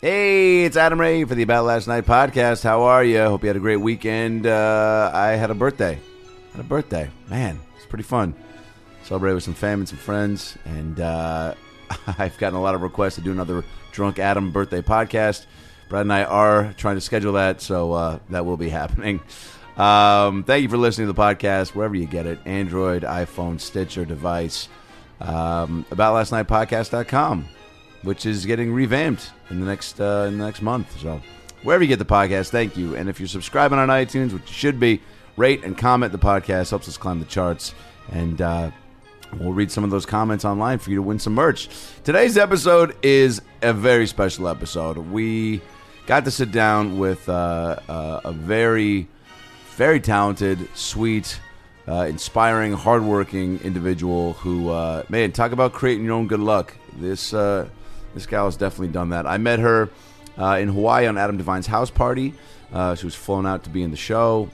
Hey, it's Adam Ray for the About Last Night podcast. How are you? Hope you had a great weekend. Uh, I had a birthday. Had a birthday. Man, it's pretty fun. Celebrated with some family and some friends, and uh, I've gotten a lot of requests to do another Drunk Adam birthday podcast. Brad and I are trying to schedule that, so uh, that will be happening. Um, thank you for listening to the podcast, wherever you get it Android, iPhone, Stitcher device. Um, AboutLastNightPodcast.com which is getting revamped in the next uh, in the next month. So wherever you get the podcast, thank you. And if you're subscribing on iTunes, which you should be, rate and comment the podcast helps us climb the charts. And uh, we'll read some of those comments online for you to win some merch. Today's episode is a very special episode. We got to sit down with uh, uh, a very very talented, sweet. Uh, inspiring, hardworking individual who, uh, man, talk about creating your own good luck. This uh, this gal has definitely done that. I met her uh, in Hawaii on Adam Devine's house party. Uh, she was flown out to be in the show.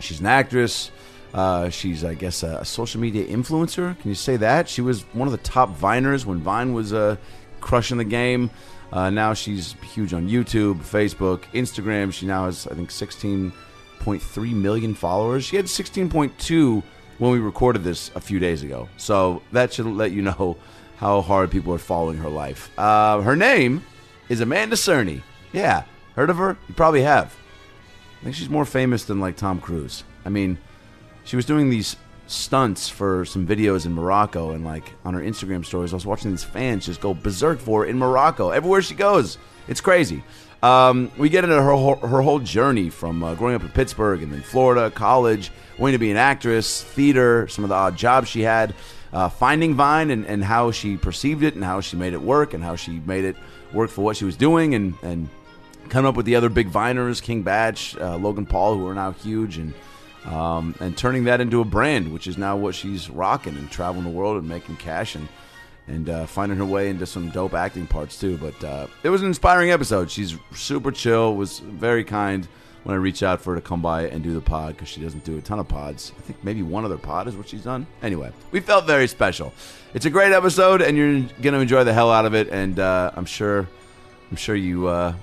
She's an actress. Uh, she's, I guess, a, a, social media influencer. Can you say that? She was one of the top Viners when Vine was uh, crushing the game. Uh, now she's huge on YouTube, Facebook, Instagram. She now has, I think, 16.3 million followers. She had 16.2 when we recorded this a few days ago. So that should let you know how hard people are following her life. Uh, her name is Amanda Cerny. Yeah, heard of her? You probably have. I think she's more famous than like Tom Cruise. I mean, she was doing these stunts for some videos in Morocco, and like on her Instagram stories, I was watching these fans just go berserk for her in Morocco. Everywhere she goes, it's crazy. Um, we get into her whole, her whole journey from uh, growing up in Pittsburgh and then Florida, college, wanting to be an actress, theater, some of the odd jobs she had, uh, finding Vine and, and how she perceived it and how she made it work and how she made it work for what she was doing and, and coming up with the other big Viners, King Bach, uh, Logan Paul, who are now huge, and um, and turning that into a brand, which is now what she's rocking and traveling the world and making cash and and uh, finding her way into some dope acting parts too. But uh, it was an inspiring episode. She's super chill, was very kind when I reach out for her to come by and do the pod because she doesn't do a ton of pods. I think maybe one other pod is what she's done. Anyway, we felt very special. It's a great episode, and you're gonna enjoy the hell out of it. And uh, I'm sure, I'm sure you uh,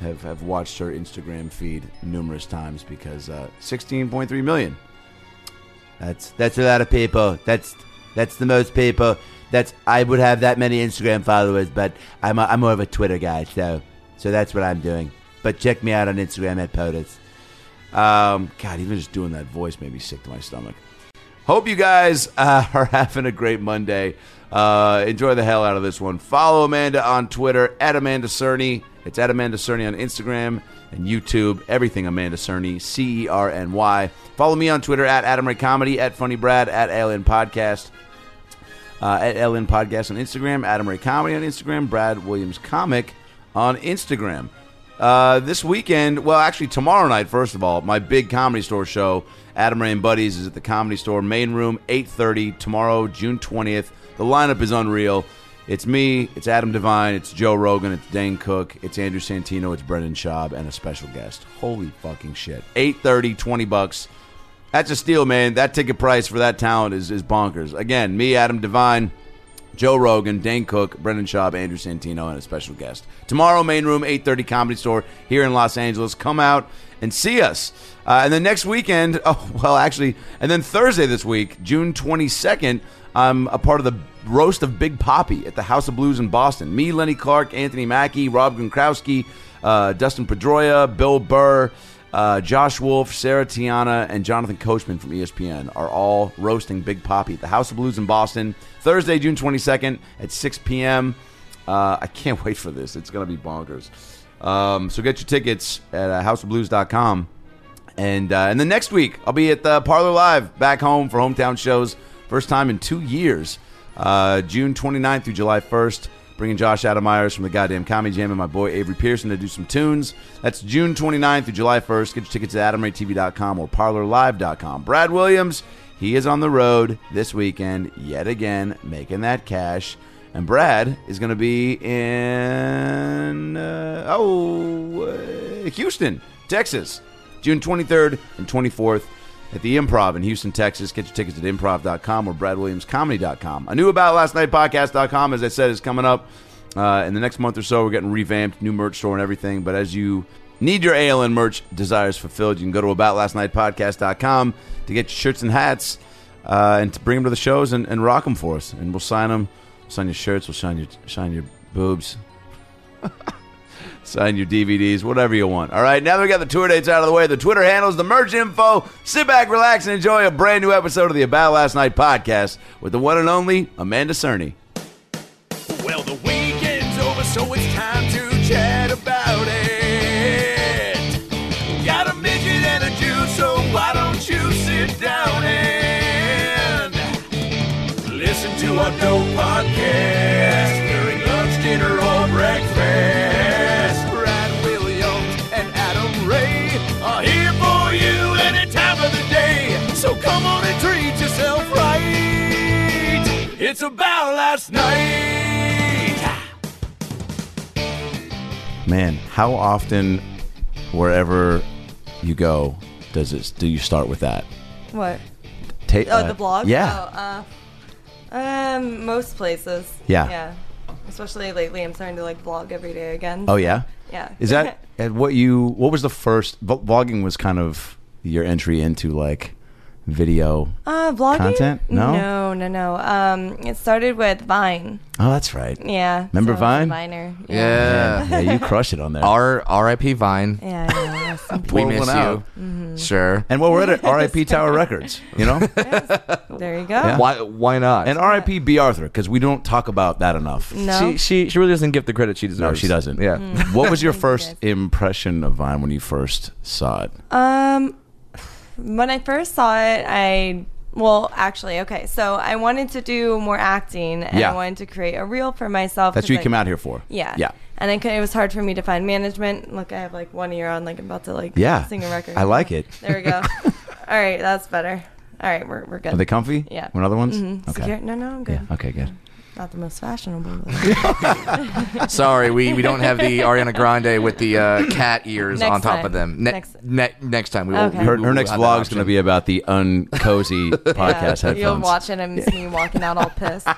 have have watched her Instagram feed numerous times because uh, 16.3 million. That's that's a lot of people. That's that's the most people. That's I would have that many Instagram followers, but I'm a, I'm more of a Twitter guy, so so that's what I'm doing. But check me out on Instagram at POTUS. Um, God, even just doing that voice made me sick to my stomach. Hope you guys uh, are having a great Monday. Uh, enjoy the hell out of this one. Follow Amanda on Twitter at Amanda Cerny. It's at Amanda Cerny on Instagram and YouTube. Everything Amanda Cerny, C E R N Y. Follow me on Twitter at Adam Ray Comedy, at Funny Brad, at ALN Podcast, uh, at ALN Podcast on Instagram, Adam Ray Comedy on Instagram, Brad Williams Comic on Instagram. Uh, this weekend, well, actually tomorrow night. First of all, my big comedy store show, Adam Ray and Buddies, is at the Comedy Store main room, eight thirty tomorrow, June twentieth. The lineup is unreal. It's me, it's Adam Devine, it's Joe Rogan, it's Dane Cook, it's Andrew Santino, it's Brendan Schaub, and a special guest. Holy fucking shit! 8.30, 20 bucks. That's a steal, man. That ticket price for that talent is, is bonkers. Again, me, Adam Devine. Joe Rogan, Dane Cook, Brendan Schaub, Andrew Santino, and a special guest. Tomorrow, main room, 8.30 Comedy Store here in Los Angeles. Come out and see us. Uh, and then next weekend, oh, well, actually, and then Thursday this week, June 22nd, I'm a part of the roast of Big Poppy at the House of Blues in Boston. Me, Lenny Clarke, Anthony Mackie, Rob Gronkowski, uh, Dustin Pedroia, Bill Burr, uh, Josh Wolf, Sarah Tiana, and Jonathan Coachman from ESPN are all roasting Big Poppy at the House of Blues in Boston. Thursday, June 22nd at 6 p.m. Uh, I can't wait for this. It's going to be bonkers. Um, so get your tickets at uh, houseofblues.com. And, uh, and then next week, I'll be at the Parlor Live back home for hometown shows. First time in two years. Uh, June 29th through July 1st bringing Josh Adam Meyers from the goddamn Comedy Jam and my boy Avery Pearson to do some tunes. That's June 29th through July 1st. Get your tickets at AdamRayTV.com or ParlorLive.com. Brad Williams, he is on the road this weekend yet again, making that cash. And Brad is going to be in, uh, oh, uh, Houston, Texas, June 23rd and 24th at the Improv in Houston, Texas. Get your tickets at improv.com or bradwilliamscomedy.com. A new About Last Night podcast.com, as I said, is coming up. Uh, in the next month or so, we're getting revamped, new merch store and everything. But as you need your ALN merch desires fulfilled, you can go to aboutlastnightpodcast.com to get your shirts and hats uh, and to bring them to the shows and, and rock them for us. And we'll sign them. We'll sign your shirts. We'll shine your shine your boobs. sign your DVDs, whatever you want. All right, now that we got the tour dates out of the way, the Twitter handles, the merch info, sit back, relax, and enjoy a brand new episode of the About Last Night podcast with the one and only Amanda Cerny. Well, the weekend's over, so it's time to chat about it. Got a midget and a Jew, so why don't you sit down and listen to our dope podcast It's about last night. Man, how often, wherever you go, does it? Do you start with that? What? Ta- Oh, uh, the blog? Yeah. Oh, uh, um, most places. Yeah. Yeah. Especially lately, I'm starting to like vlog every day again. oh yeah. Yeah. Is that and what you? What was the first? Vlogging was kind of your entry into like video. uh, vlogging? Content? No? No, no, no. Um, it started with Vine. Oh, that's right. Yeah. Remember so I was a Vine? Viner. Yeah. yeah, you crushed it on there. R R.I.P. Vine. Yeah. I know, yes. We miss one out. you. Sure. And well, we're at RIP Tower Records, you know, there you go. Yeah. Why why not? and RIP Bea Arthur because we don't talk about that enough. No. she she she really doesn't get the credit she deserves. No, she doesn't. Yeah. What was your Thank you, first impression of Vine when you first saw it? Um, when I first saw it, I well, actually, okay. So I wanted to do more acting, and Yeah. I wanted to create a reel for myself. That's what you I- came out here for. Yeah. Yeah. And I could, it was hard for me to find management. Look, I have like one ear on, like I'm about to like Yeah. sing a record. I like it. There we go. All right, that's better. All right, we're, we're good. Are they comfy? Yeah. One other ones? Mhm. Okay. Secure- no, no, I'm good. Yeah. Okay. Good. Not the most fashionable. Sorry, we, we don't have the Ariana Grande with the uh, cat ears Next on top time. of them. Ne- Next- ne- next time we will. Okay. we Her, will her next have that vlog is going to be about the uncozy podcast yeah, headphones. You'll watch it and see me walking out all pissed.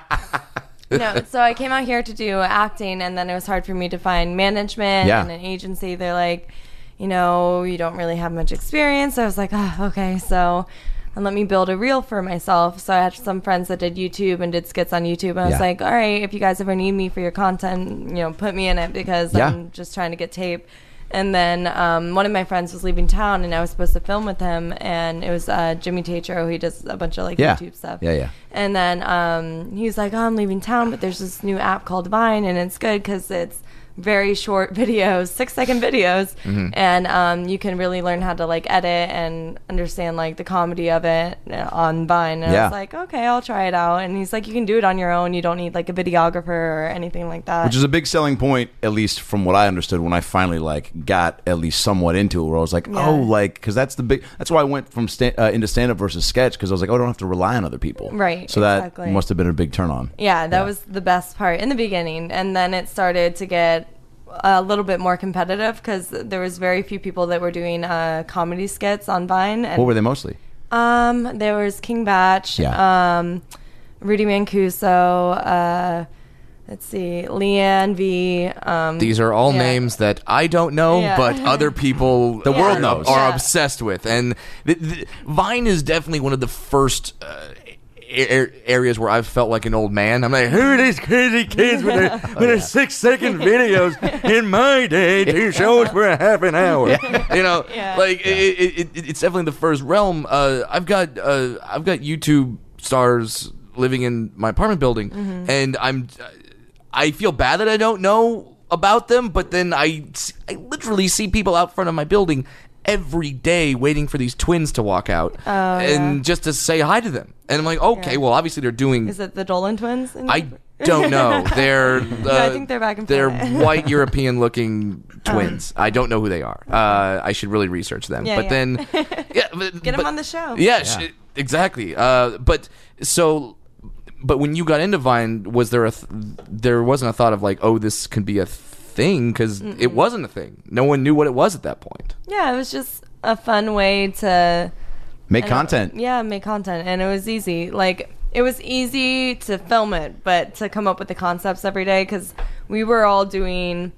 no, so I came out here to do acting, and then it was hard for me to find management Yeah. and an agency. They're like, you know, you don't really have much experience. So I was like, oh, okay, so. And let me build a reel for myself. So I had some friends that did YouTube and did skits on YouTube. And I was Yeah. like, all right, if you guys ever need me for your content, you know, put me in it because Yeah. I'm just trying to get tape. And then um, one of my friends was leaving town, and I was supposed to film with him. And it was uh, Jimmy Tatro. He does a bunch of like Yeah. YouTube stuff. Yeah, yeah. And then um, he was like, "Oh, I'm leaving town, but there's this new app called Vine, and it's good because it's very short videos, six second videos, Mm-hmm. and um, you can really learn how to like edit and understand like the comedy of it uh, on Vine." And I was like, "Okay, I'll try it out." And he's like, "You can do it on your own. You don't need like a videographer or anything like that." Which is a big selling point, at least from what I understood when I finally like got at least somewhat into it. Where I was like, Yeah. oh, like because that's the big. That's why I went from sta- uh, into stand up versus sketch because I was like, oh, I don't have to rely on other people. Right, So that must have been a big turn on. Yeah, that Yeah. was the best part in the beginning, and then it started to get a little bit more competitive because there was very few people that were doing uh, comedy skits on Vine. And, What were they mostly? Um, there was King Bach, Yeah. um, Rudy Mancuso, uh, let's see, Leanne V. Um, These are all yeah. names that I don't know, Yeah. but other people The world knows. are Yeah. obsessed with. And th- th- Vine is definitely one of the first uh, a- areas where I've felt like an old man. I'm like, who are these crazy kids with their, with their six second videos? In my day, two shows for a half an hour. You know, Yeah. like It, it, it, it's definitely the first realm. Uh, I've got uh, I've got YouTube stars living in my apartment building, Mm-hmm. and I'm I feel bad that I don't know about them, but then I, I literally see people out front of my building every day waiting for these twins to walk out Oh, and yeah. just to say hi to them. And I'm like, okay, Yeah. well, obviously they're doing. Is it the Dolan twins? in I don't know. They're. Uh, I think they're back and They're white European looking twins. I don't know who they are. Uh, I should really research them. Yeah, but yeah. then, yeah, but, Get 'em but- on the show. Yeah, sh- exactly. Uh, but so, but when you got into Vine, was there a th- there wasn't a thought of like, oh, this could be a thing because it wasn't a thing. No one knew what it was at that point. Yeah, it was just a fun way to Make I don't- content. Yeah, make content, and it was easy. Like it was easy to film it, but to come up with the concepts every day because we were all doing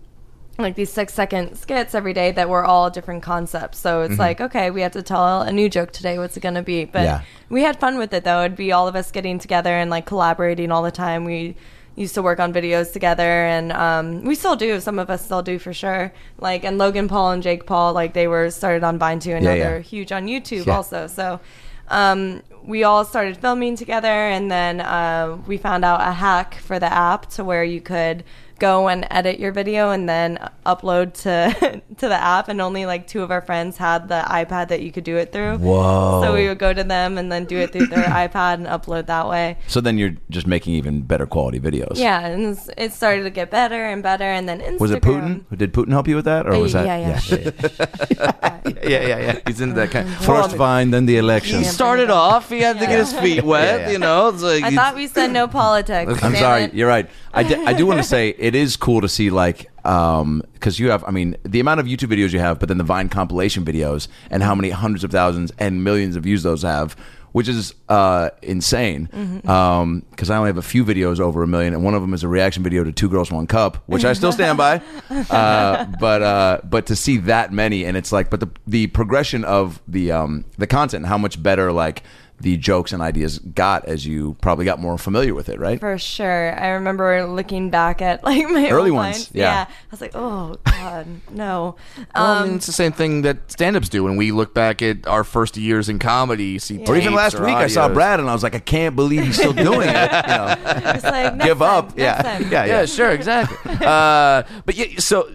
like these six second skits every day that were all different concepts. So Mm-hmm. it's like, okay, we have to tell a new joke today. What's it going to be? But Yeah. we had fun with it though. It'd be all of us getting together and like collaborating all the time. We used to work on videos together and um, we still do. Some of us still do for sure. Like, and Logan Paul and Jake Paul, like they were started on Vine too and Yeah, now yeah. they're huge on YouTube Yeah. also. So um, we all started filming together and then uh, we found out a hack for the app to where you could go and edit your video and then upload to to the app and only like two of our friends had the iPad that you could do it through. Whoa. So we would go to them and then do it through their iPad and upload that way. So then you're just making even better quality videos. Yeah, and it started to get better and better and then Instagram. Was it Putin? Did Putin help you with that, or was Uh, that? yeah, yeah. yeah, yeah, yeah. He's into that kind. First Vine, then the election. He started off. He had to get his feet wet. Yeah, yeah. You know, it's like I thought we said no politics. I'm damn sorry. it. You're right. I, d- I do want to say it is cool to see like um because you have I mean the amount of YouTube videos you have, but then the Vine compilation videos and how many hundreds of thousands and millions of views those have, which is uh insane. Mm-hmm. Um because I only have a few videos over a million, and one of them is a reaction video to Two Girls One Cup, which I still stand by. Uh, but uh but to see that many and it's like but the the progression of the um the content how much better like the jokes and ideas got as you probably got more familiar with it, right? For sure. I remember looking back at like my Early old ones, lines. yeah. I was like, oh god, no. Well, I mean, Um, it's the same thing that stand-ups do when we look back at our first years in comedy. See Or even last or week, I saw. Brad and I was like, I can't believe he's still doing it. You know, it's like give time, up. Yeah. yeah, yeah, yeah, sure, exactly. uh, but yeah, so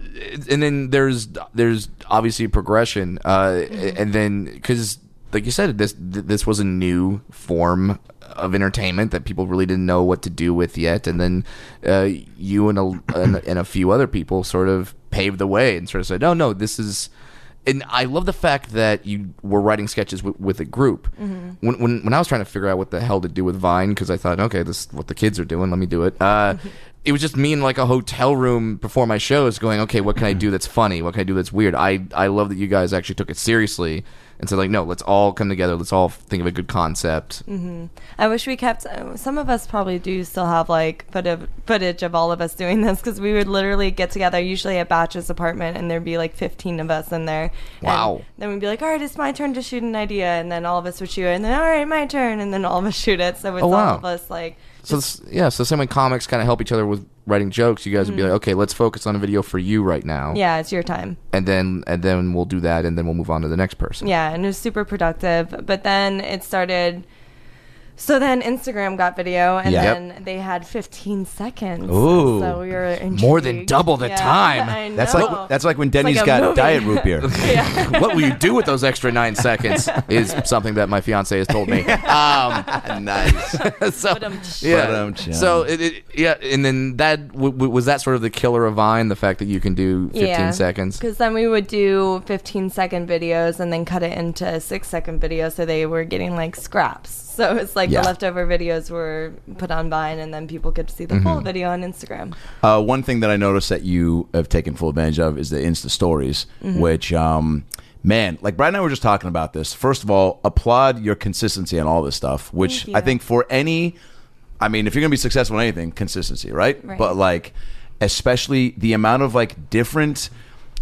and then there's there's obviously a progression, uh, and then because like you said, this this was a new form of entertainment that people really didn't know what to do with yet, and then uh, you and a and, and a few other people sort of paved the way and sort of said, "No, no, this is." And I love the fact that you were writing sketches with, with a group. When, when when I was trying to figure out what the hell to do with Vine, because I thought, okay, this is what the kids are doing. Let me do it. Uh, it was just me in like a hotel room before my shows, going, okay, what can I do that's funny? What can I do that's weird? I I love that you guys actually took it seriously and said like, no, let's all come together. Let's all think of a good concept. I wish we kept. uh, Some of us probably do still have like footage of all of us doing this because we would literally get together, usually at Bach's apartment, and there'd be like 15 of us in there. And Wow. then we'd be like, all right, it's my turn to shoot an idea, and then all of us would shoot it, and then all right, my turn, and then all of us shoot it. So it's Oh, wow. all of us like. So this, yeah, so same way comics kind of help each other with writing jokes. You guys would be mm-hmm. like, okay, let's focus on a video for you right now. Yeah, it's your time. and then and then we'll do that, and then we'll move on to the next person. Yeah, and it was super productive. But then it started. So then Instagram got video, and Yep. then they had 15 seconds. Ooh. so we were More than intrigued. double the Yeah, time. I That's like that's like when Denny's like a got movie. diet root beer. yeah. what will you do with those extra nine seconds? Is something that my fiance has told me. Um, nice. so yeah, Ba-dum-tsh. so it, it, yeah, and then that w- w- was that sort of the killer of Vine, the fact that you can do 15 seconds. Because then we would do 15 second videos and then cut it into six second videos, so they were getting like scraps. So it's like Yeah. the leftover videos were put on Vine, and then people could see the full Mm-hmm. video on Instagram. Uh, one thing that I noticed that you have taken full advantage of is the Insta stories, Mm-hmm. which, um, man, like Brad and I were just talking about this. First of all, applaud your consistency on all this stuff, which I think for any, I mean, if you're going to be successful in anything, consistency, right? Right. But like, especially the amount of like different.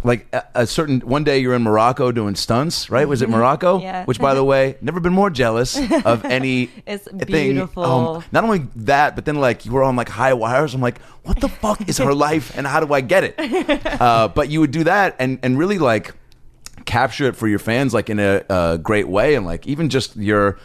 Like a, a certain one day you're in Morocco doing stunts, right? Was it Morocco? Mm-hmm. Yeah. Which, by the way, never been more jealous of any. It's thing. beautiful. Um, not only that, but then like you were on like high wires. I'm like, what the fuck is her life, and how do I get it? Uh, but you would do that and and really like capture it for your fans like in a, a great way, and like even just your.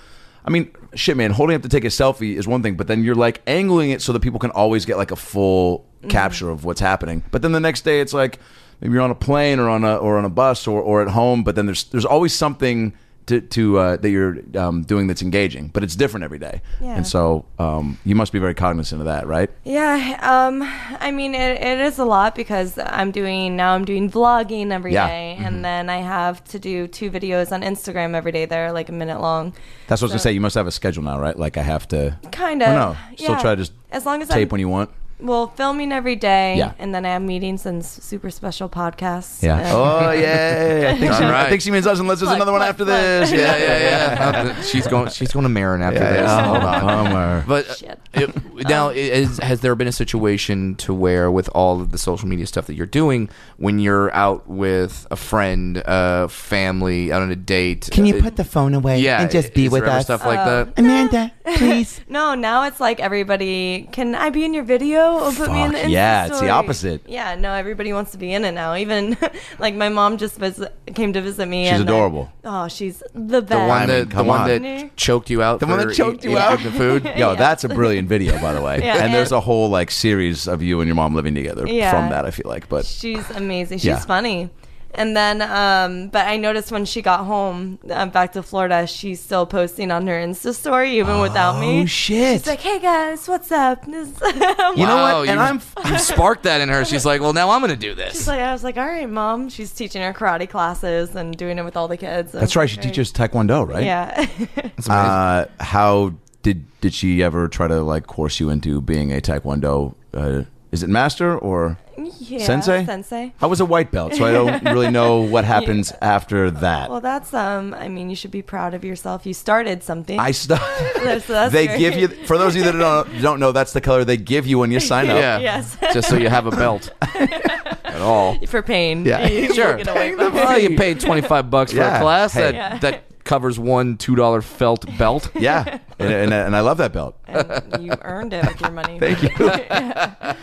I mean, shit, man. Holding up to take a selfie is one thing, but then you're like angling it so that people can always get like a full capture of what's happening. But then the next day, it's like maybe you're on a plane or on a or on a bus or, or at home. But then there's there's always something to, to uh, that you're um, doing that's engaging, but it's different every day. Yeah. And so um, you must be very cognizant of that, right? Yeah, um, I mean, it, it is a lot because I'm doing now. I'm doing vlogging every day, Yeah. Mm-hmm. and then I have to do two videos on Instagram every day. They're like a minute long. That's what I was gonna say. You must have a schedule now, right? Like I have to. Kind of. no, still yeah. try to just as long as tape I'm, when you want. Well, filming every day. Yeah. And then I have meetings and s- super special podcasts. Yeah. And- Oh yeah. I think she, All right. I think she means us unless there's Plug, another one plug, after plug. this. yeah, yeah, yeah. She's going. She's going to Marin after Yeah, this. yeah. Hold Oh, on. bummer. But uh, Shit. it, now, is, has there been a situation to where, with all of the social media stuff that you're doing, when you're out with a friend, uh, family, out on a date? Can you uh, put the phone away yeah, and just be is with there ever us? Stuff like that. Amanda, please. No, now it's like everybody. Can I be in your video? Or put me in the Insta yeah, it's the opposite. Yeah, no, everybody wants to be in it now. Even like my mom just visit, came to visit me. She's and I- adorable. oh, she's the best. The one I mean, that the one on. that choked you out. The one that choked you out? the food. Yo, Yeah. that's a brilliant video, by the way. Yeah, and there's a whole like series of you and your mom living together Yeah. from that. I feel like, but She's amazing. She's Yeah. funny. And then, um, but I noticed when she got home uh, back to Florida, she's still posting on her Insta story even without me. oh shit. She's like, "Hey guys, what's up?" You know what? And you, I'm- you sparked that in her. She's like, well, now I'm going to do this. She's like, I was like, "All right, mom." She's teaching her karate classes and doing it with all the kids. That's right. She teaches taekwondo, right? Yeah. It's amazing. Uh, how did did she ever try to like course you into being a taekwondo? Uh, is it master or yeah. Sensei? Sensei. I was a white belt, so I don't really know what happens after that. Well, that's um. I mean, you should be proud of yourself. You started something. I st- That's- that's they great. give you for those of you that don't don't know that's the color they give you when you sign up. yeah. Yes. Just so you have a belt at all. for pain. Yeah. You Sure. get away from it. Well, you paid 25 bucks for Yeah. a class Hey. that, Yeah. that covers one $2 felt belt. Yeah, and, and, and I love that belt. and you earned it with your money. Thank you.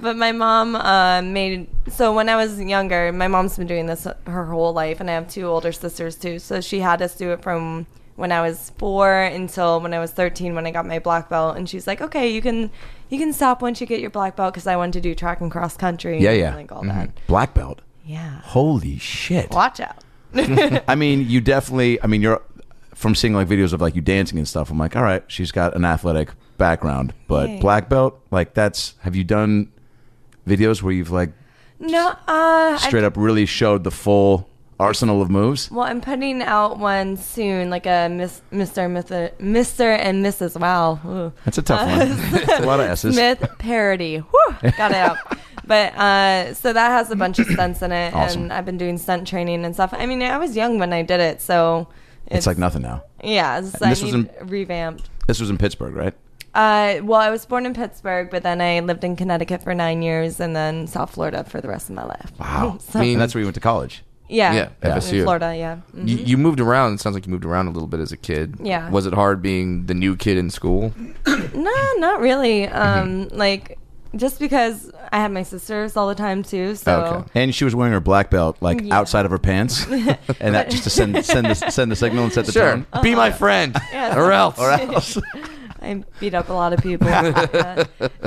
But my mom uh, made so when I was younger, my mom's been doing this her whole life, and I have two older sisters too. So she had us do it from when I was four until when I was thirteen when I got my black belt, and she's like, "Okay, you can you can stop once you get your black belt because I wanted to do track and cross country. Yeah, and, yeah. like all that. Black belt. Yeah, Holy shit. watch out. I mean, you definitely. I mean, you're from seeing like videos of like you dancing and stuff. I'm like, all right, she's got an athletic background, but black belt, like that's. Have you done videos where you've like No, uh, straight up really showed the full arsenal of moves? Well, I'm putting out one soon, like a Miss, Mr. Mr. Mr. and Mrs. Wow. Ooh. That's a tough one. That's a lot of S's. Smith parody. Whew, got it out. But uh, so that has a bunch of stunts in it, Awesome. and I've been doing stunt training and stuff. I mean, I was young when I did it, so It's like nothing now. Yeah, it's, I this was need in- revamped. This was in Pittsburgh, right? Uh, well, I was born in Pittsburgh, but then I lived in Connecticut for nine years, and then South Florida for the rest of my life. Wow. So- I mean, that's where you went to college. yeah, Yeah, in FSU. Florida. Yeah. Mhm. You, you moved around. It sounds like you moved around a little bit as a kid. Yeah. Was it hard being the new kid in school? No, not really. Um, Mm-hmm. like just because I had my sisters all the time too, so Okay. And she was wearing her black belt like Yeah. outside of her pants, and that just to send send the, send the signal and set the Sure. tone. Be my friend. Yeah. Or else. Or else. I beat up a lot of people.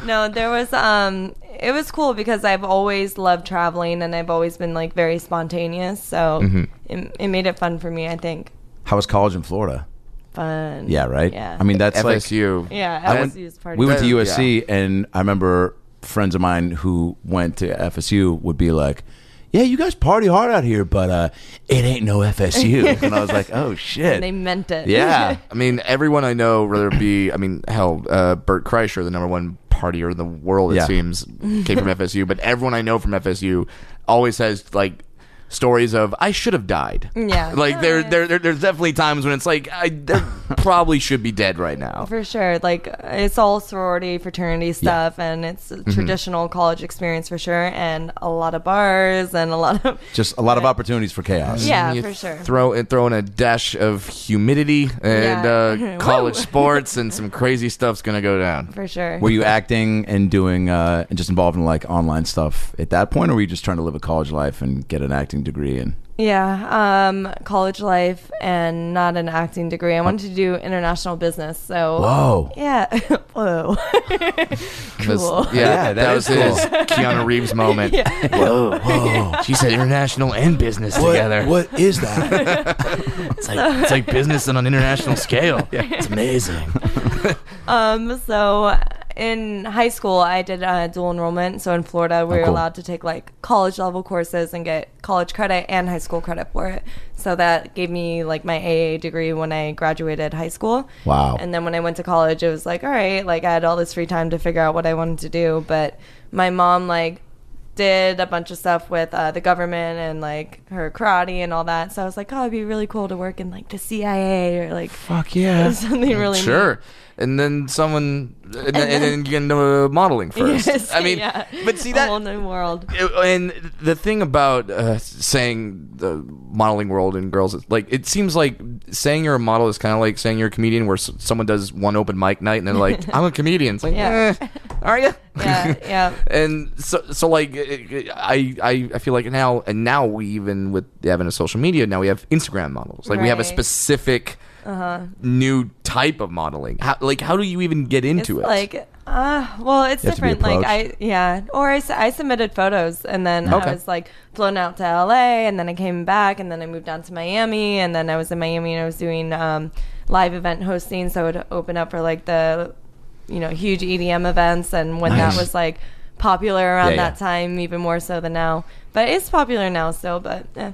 No, there was um it was cool because I've always loved traveling and I've always been like very spontaneous, so Mm-hmm. it, it made it fun for me, I think. How was college in Florida? Fun. Yeah, right. Yeah. I mean, that's like FSU. yeah, I went- FSU's party. we went to Yeah. USC, and I remember friends of mine who went to FSU would be like, "Yeah, you guys party hard out here, but uh, it ain't no FSU." and I was like, "Oh shit." and they meant it. yeah. I mean, everyone I know, whether it be, I mean, hell, uh, Bert Kreischer, the number one partier in the world, it Yeah. seems, came from FSU. But everyone I know from FSU always has like stories of I should have died. Yeah. like there, Yeah. there, there, there's definitely times when it's like I probably should be dead right now. For sure. Like it's all sorority, fraternity stuff and it's a Mm-hmm. traditional college experience for sure and a lot of bars and a lot of Just a lot of opportunities for chaos. Yeah, You for sure. Throw and throw in a dash of humidity and Yeah. uh, college sports, and some crazy stuff's gonna go down. for sure. Were you acting and doing uh, and just involved in like online stuff at that point, or were you just trying to live a college life and get an acting degree? And Yeah, um, college life and not an acting degree. I wanted to do international business. So whoa, yeah, whoa, This- cool. yeah, Yeah, that, that was is cool. his Keanu Reeves moment. Yeah. Whoa, whoa! She said international and business together. what is that? It's like it's like business on an international scale. Yeah. It's amazing. Um, so in high school, I did uh, dual enrollment. So in Florida, we Oh, were cool. allowed to take like college level courses and get college credit and high school credit for it. So that gave me like my AA degree when I graduated high school. Wow. And then when I went to college, it was like, all right, like I had all this free time to figure out what I wanted to do. But my mom like did a bunch of stuff with uh, the government and like her karate and all that. So I was like, oh, it'd be really cool to work in like the CIA or like Fuck yeah. something really neat. And then someone, and, then, and then you get into modeling first. Yes, I mean, yeah. but see a that whole new world. and the thing about uh, saying the modeling world and girls like it seems like saying you're a model is kind of like saying you're a comedian where s- someone does one open mic night and they're like i'm a comedian it's like Yeah. eh, are you Yeah, yeah. and so so like I, I i feel like now and now we even with the advent of social media now we have instagram models like we have a Right. Uh-huh. new type of modeling how, like how do you even get into it's it like uh well it's You have to be different like i yeah or I, I submitted photos and then Okay. i was like flown out to la and then i came back and then i moved down to miami and then i was in miami and i was doing um live event hosting so it would open up for like the you know huge edm events and when Nice. that was like popular around Yeah, yeah. that time even more so than now but it's popular now still but eh.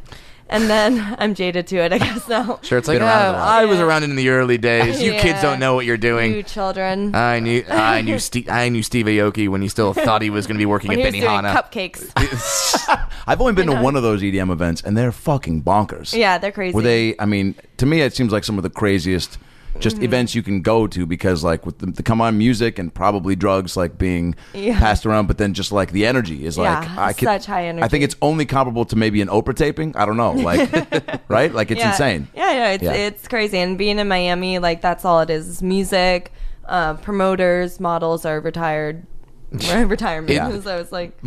And then i'm jaded to it i guess now sure it's like Been around a "Ah, lot." i was Yeah. around in the early days you kids don't know what you're doing you children I knew I knew Steve I knew Steve Aoki when he still thought he was going to be working when at he was doing Benihana. cupcakes I've only been to one of those EDM events, and they're fucking bonkers. yeah they're crazy Were they? I mean, to me, it seems like some of the craziest just Mm-hmm. events you can go to because, like, with the, the come on music and probably drugs like being Yeah. passed around, but then just like the energy is like I could, such high energy. I think it's only comparable to maybe an Oprah taping. I don't know, like, right? Like it's yeah. insane. Yeah, yeah, it's Yeah. it's crazy. And being in Miami, like that's all it is: is music, uh, promoters, models are retired, retirement. Yeah. So it's like,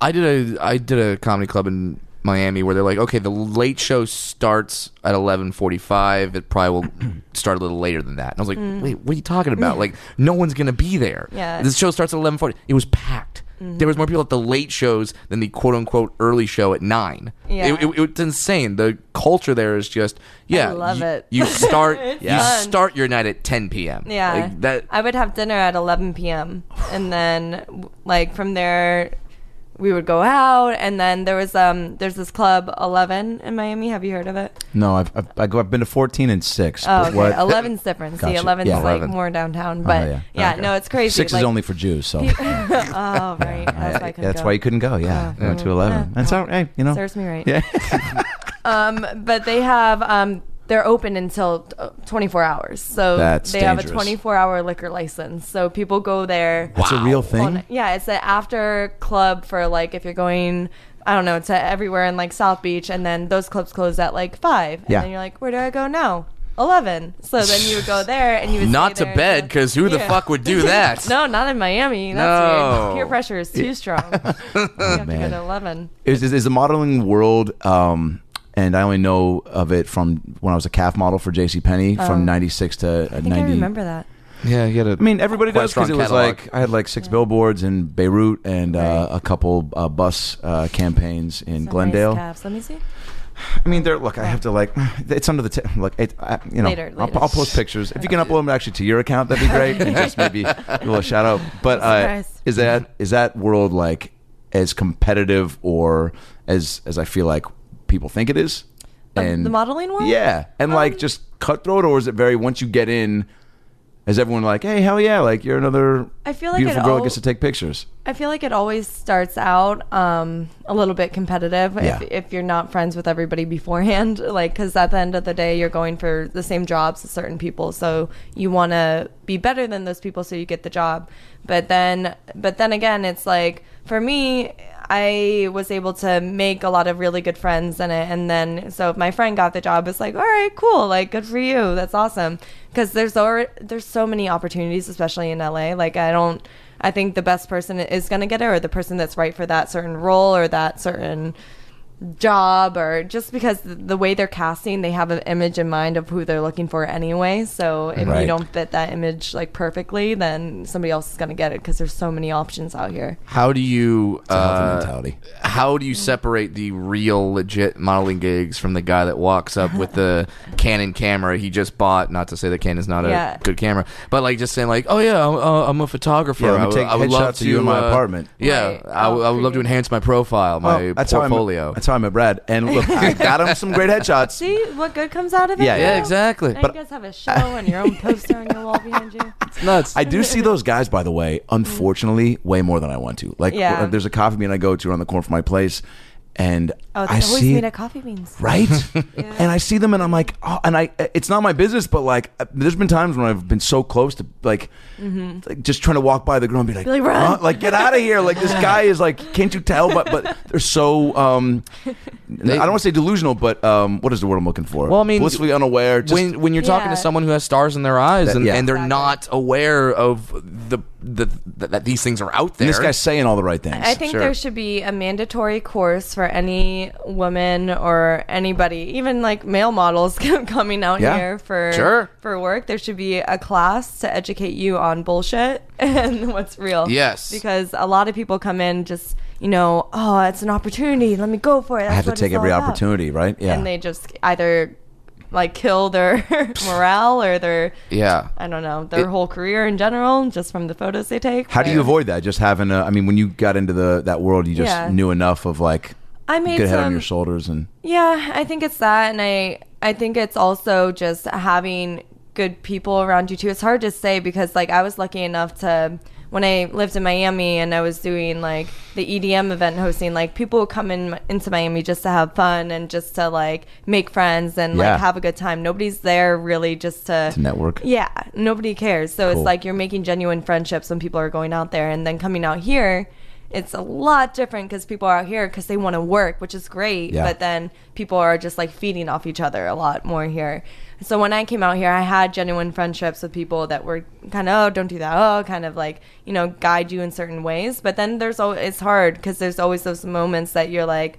I did a I did a comedy club in Miami where they're like, okay, the late show starts at eleven forty five. It probably will start a little later than that. And I was like, wait, what are you talking about? Like, no one's gonna be there. Mm. Yeah. this show starts at eleven forty. It was packed. There was more people at the late shows than the quote unquote early show at nine. Yeah. It, it- it's insane. The culture there is just yeah. I love you, it. You start you start your night at ten p.m. yeah, like that. I would have dinner at 11 p.m. and then like from there. We would go out, and then there was um, there's this club Eleven in Miami. Have you heard of it? No, I've I've, I go- I've been to fourteen and six. Oh, but okay. what? Eleven's different. See, Gotcha. Eleven's Yeah. like more downtown, Oh, but yeah. yeah, Okay. no, it's crazy. Six like, is only for Jews, so oh, right. That's why I couldn't that's why you couldn't go. Yeah, Oh, went to mm, eleven. eh, That's all right. You know. Serves me right. Yeah. Um, but they have um, they're open until uh, 24 hours. So That's they have a dangerous. 24 hour liquor license. So people go there. That's a real thing. on- yeah, it's an after club for like if you're going. I don't know to everywhere in like South Beach, and then those clubs close at like five. And Yeah. then you're like, where do I go now? Eleven. So then you would go there, and you would Not stay to there bed until- because who the fuck would do that? No, not in Miami. That's No. weird. Peer pressure is too strong. you have to man. go to eleven. is, is, is the modeling world um and I only know of it from when I was a calf model for J.C. Penney Oh. from '96 to uh, I think 90. I remember that. Yeah, you had a. I mean, everybody does because it was catalog. like I had like six billboards in Beirut and uh, a couple uh, bus uh, campaigns in Some nice Glendale. calves. Let me see. I mean, they're look. I have to like. It's under the t- look. It, I, you know, Later, I'll. I'll post pictures if you can upload them actually to your account. That'd be great, and just maybe a little shout out. But uh, is that is that world like as competitive or as as I feel like people think it is? And the modeling world? Yeah, and like Um, just cutthroat, or is it very once you get in? Is everyone like, hey, hell yeah, like you're another I feel like beautiful it girl all- that gets to take pictures? I feel like it always starts out um, a little bit competitive Yeah. if, if you're not friends with everybody beforehand. Like, because at the end of the day, you're going for the same jobs as certain people, so you want to be better than those people, so you get the job. But then, but then again, it's like for me, I was able to make a lot of really good friends in it, and then so if my friend got the job, it's like, all right, cool, like good for you, that's awesome. Because there's already, there's so many opportunities, especially in LA. Like I don't. I think the best person is going to get it, or the person that's right for that certain role or that certain job or just because the, the way they're casting, they have an image in mind of who they're looking for anyway. So if Right. you don't fit that image like perfectly, then somebody else is gonna get it because there's so many options out here. How do you uh, mentality. How do you separate the real legit modeling gigs from the guy that walks up with the Canon camera he just bought? Not to say that Canon's not a Yeah. good camera, but like just saying like, oh yeah, I'm, uh, I'm a photographer. Yeah, let me I would- take I would love headshots of you in my uh, apartment. Yeah, Right. I, would- Oh, I would love to enhance my profile, my Well, that's How I portfolio. Met, that's how I met Brad. And look, I got him some great headshots. See what good comes out of it? Yeah, yeah, now? exactly. Now But- you guys have a show and your own poster on your wall behind you. It's nuts. I do see those guys, by the way, unfortunately, way more than I want to. Like, Yeah. uh, there's a coffee bean I go to around the corner from my place, and Oh, they I always see meet it, at coffee beans. right, and I see them, and I'm like, oh, and I, it's not my business, but like, uh, there's been times when I've been so close to like, like just trying to walk by the girl and be like, Mm-hmm. Be like, "Run." "Huh? like get out of here, like this guy is like, can't you tell? But but they're so, um, I don't want to say delusional, but um, what is the word I'm looking for? Well, I mean, blissfully unaware. Just, when when you're talking to someone who has stars in their eyes That- and, yeah. and they're Exactly. not aware of the, the, the that these things are out there. and this guy's saying all the right things. I think Sure. there should be a mandatory course for any woman or anybody, even like male models coming out Yeah. here for Sure. for work. There should be a class to educate you on bullshit and what's real. Yes. because a lot of people come in just you know, oh, it's an opportunity. Let me go for it. I have to take every all about. opportunity, right? Yeah. and they just either like kill their morale or their yeah. I don't know their It- whole career in general just from the photos they take. How do you avoid that? Just having a, I mean, when you got into the that world, you just Yeah. knew enough of like I made good head on your shoulders and Yeah, I think it's that, and I I think it's also just having good people around you too. It's hard to say because like I was lucky enough to when I lived in Miami and I was doing like the EDM event hosting, like people would come in into Miami just to have fun and just to like make friends and Yeah. like have a good time. Nobody's there really just to to network. yeah, nobody cares. So Cool. it's like you're making genuine friendships when people are going out there, and then coming out here, it's a lot different because people are out here because they want to work, which is great. Yeah. But then people are just like feeding off each other a lot more here. So when I came out here, I had genuine friendships with people that were kind of oh don't do that oh kind of like you know guide you in certain ways. But then there's always it's hard because there's always those moments that you're like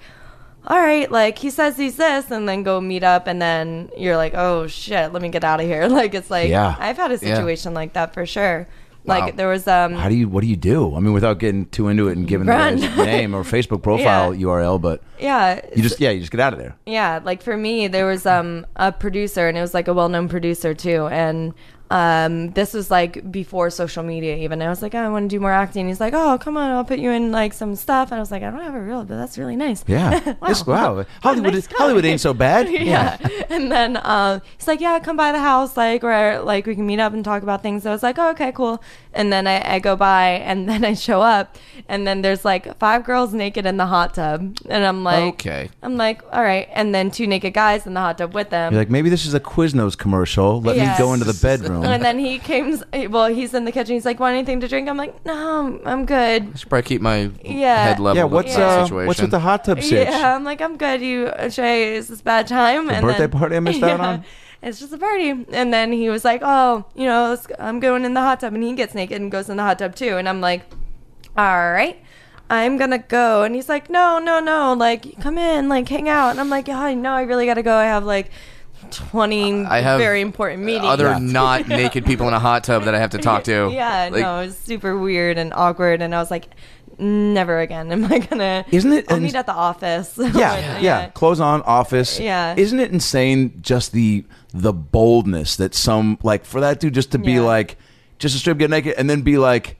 all right, like he says he's this, and then go meet up, and then you're like, oh shit, let me get out of here. Like it's like Yeah. I've had a Yeah. situation like that for sure. Like Wow. there was um How do you? What do you do? I mean, without getting too into it and giving the Run. guy's name or Facebook profile Yeah. URL, but yeah you just yeah, you just get out of there. yeah like for me there was um a producer and it was like a well-known producer too and um this was like before social media even i was like i want to do more acting he's like oh come on i'll put you in like some stuff and i was like i don't have a reel but that's really nice Yeah. This- wow. Hollywood Nice is. Hollywood ain't so bad. yeah. And then uh, he's like, yeah, come by the house, like where like we can meet up and talk about things. So I was like, oh, okay, cool. And then I, I go by, and then I show up, and then there's like five girls naked in the hot tub, and I'm like, Okay. I'm like, all right, and then two naked guys in the hot tub with them. You're like maybe this is a Quiznos commercial. Let me go into the bedroom. and then he came. Well, he's in the kitchen. He's like, "Want anything to drink?" I'm like, "No, I'm, I'm good." I should probably keep my Yeah. head level. yeah. with What's that uh, situation. what's with the hot tub sitch? Yeah, I'm like, I'm good. You should I, is this bad time? The birthday party I missed out on? It's just a party. And then he was like, Oh, you know, let's, I'm going in the hot tub, and he gets naked and goes in the hot tub too. And I'm like, All right. I'm gonna go, and he's like, "No, no, no! Like, come in, like, hang out." And I'm like, "Yeah, I know, I really gotta go. I have like 20 I have very important meetings." other Yeah. not naked people in a hot tub that I have to talk to. yeah, Like, no, it was super weird and awkward, and I was like, "Never again am I gonna." Isn't it I'll ins- meet at the office. yeah, yeah, Clothes on, office. Yeah. Isn't it insane just the the boldness that some like for that dude just to be Yeah. like just a strip get naked and then be like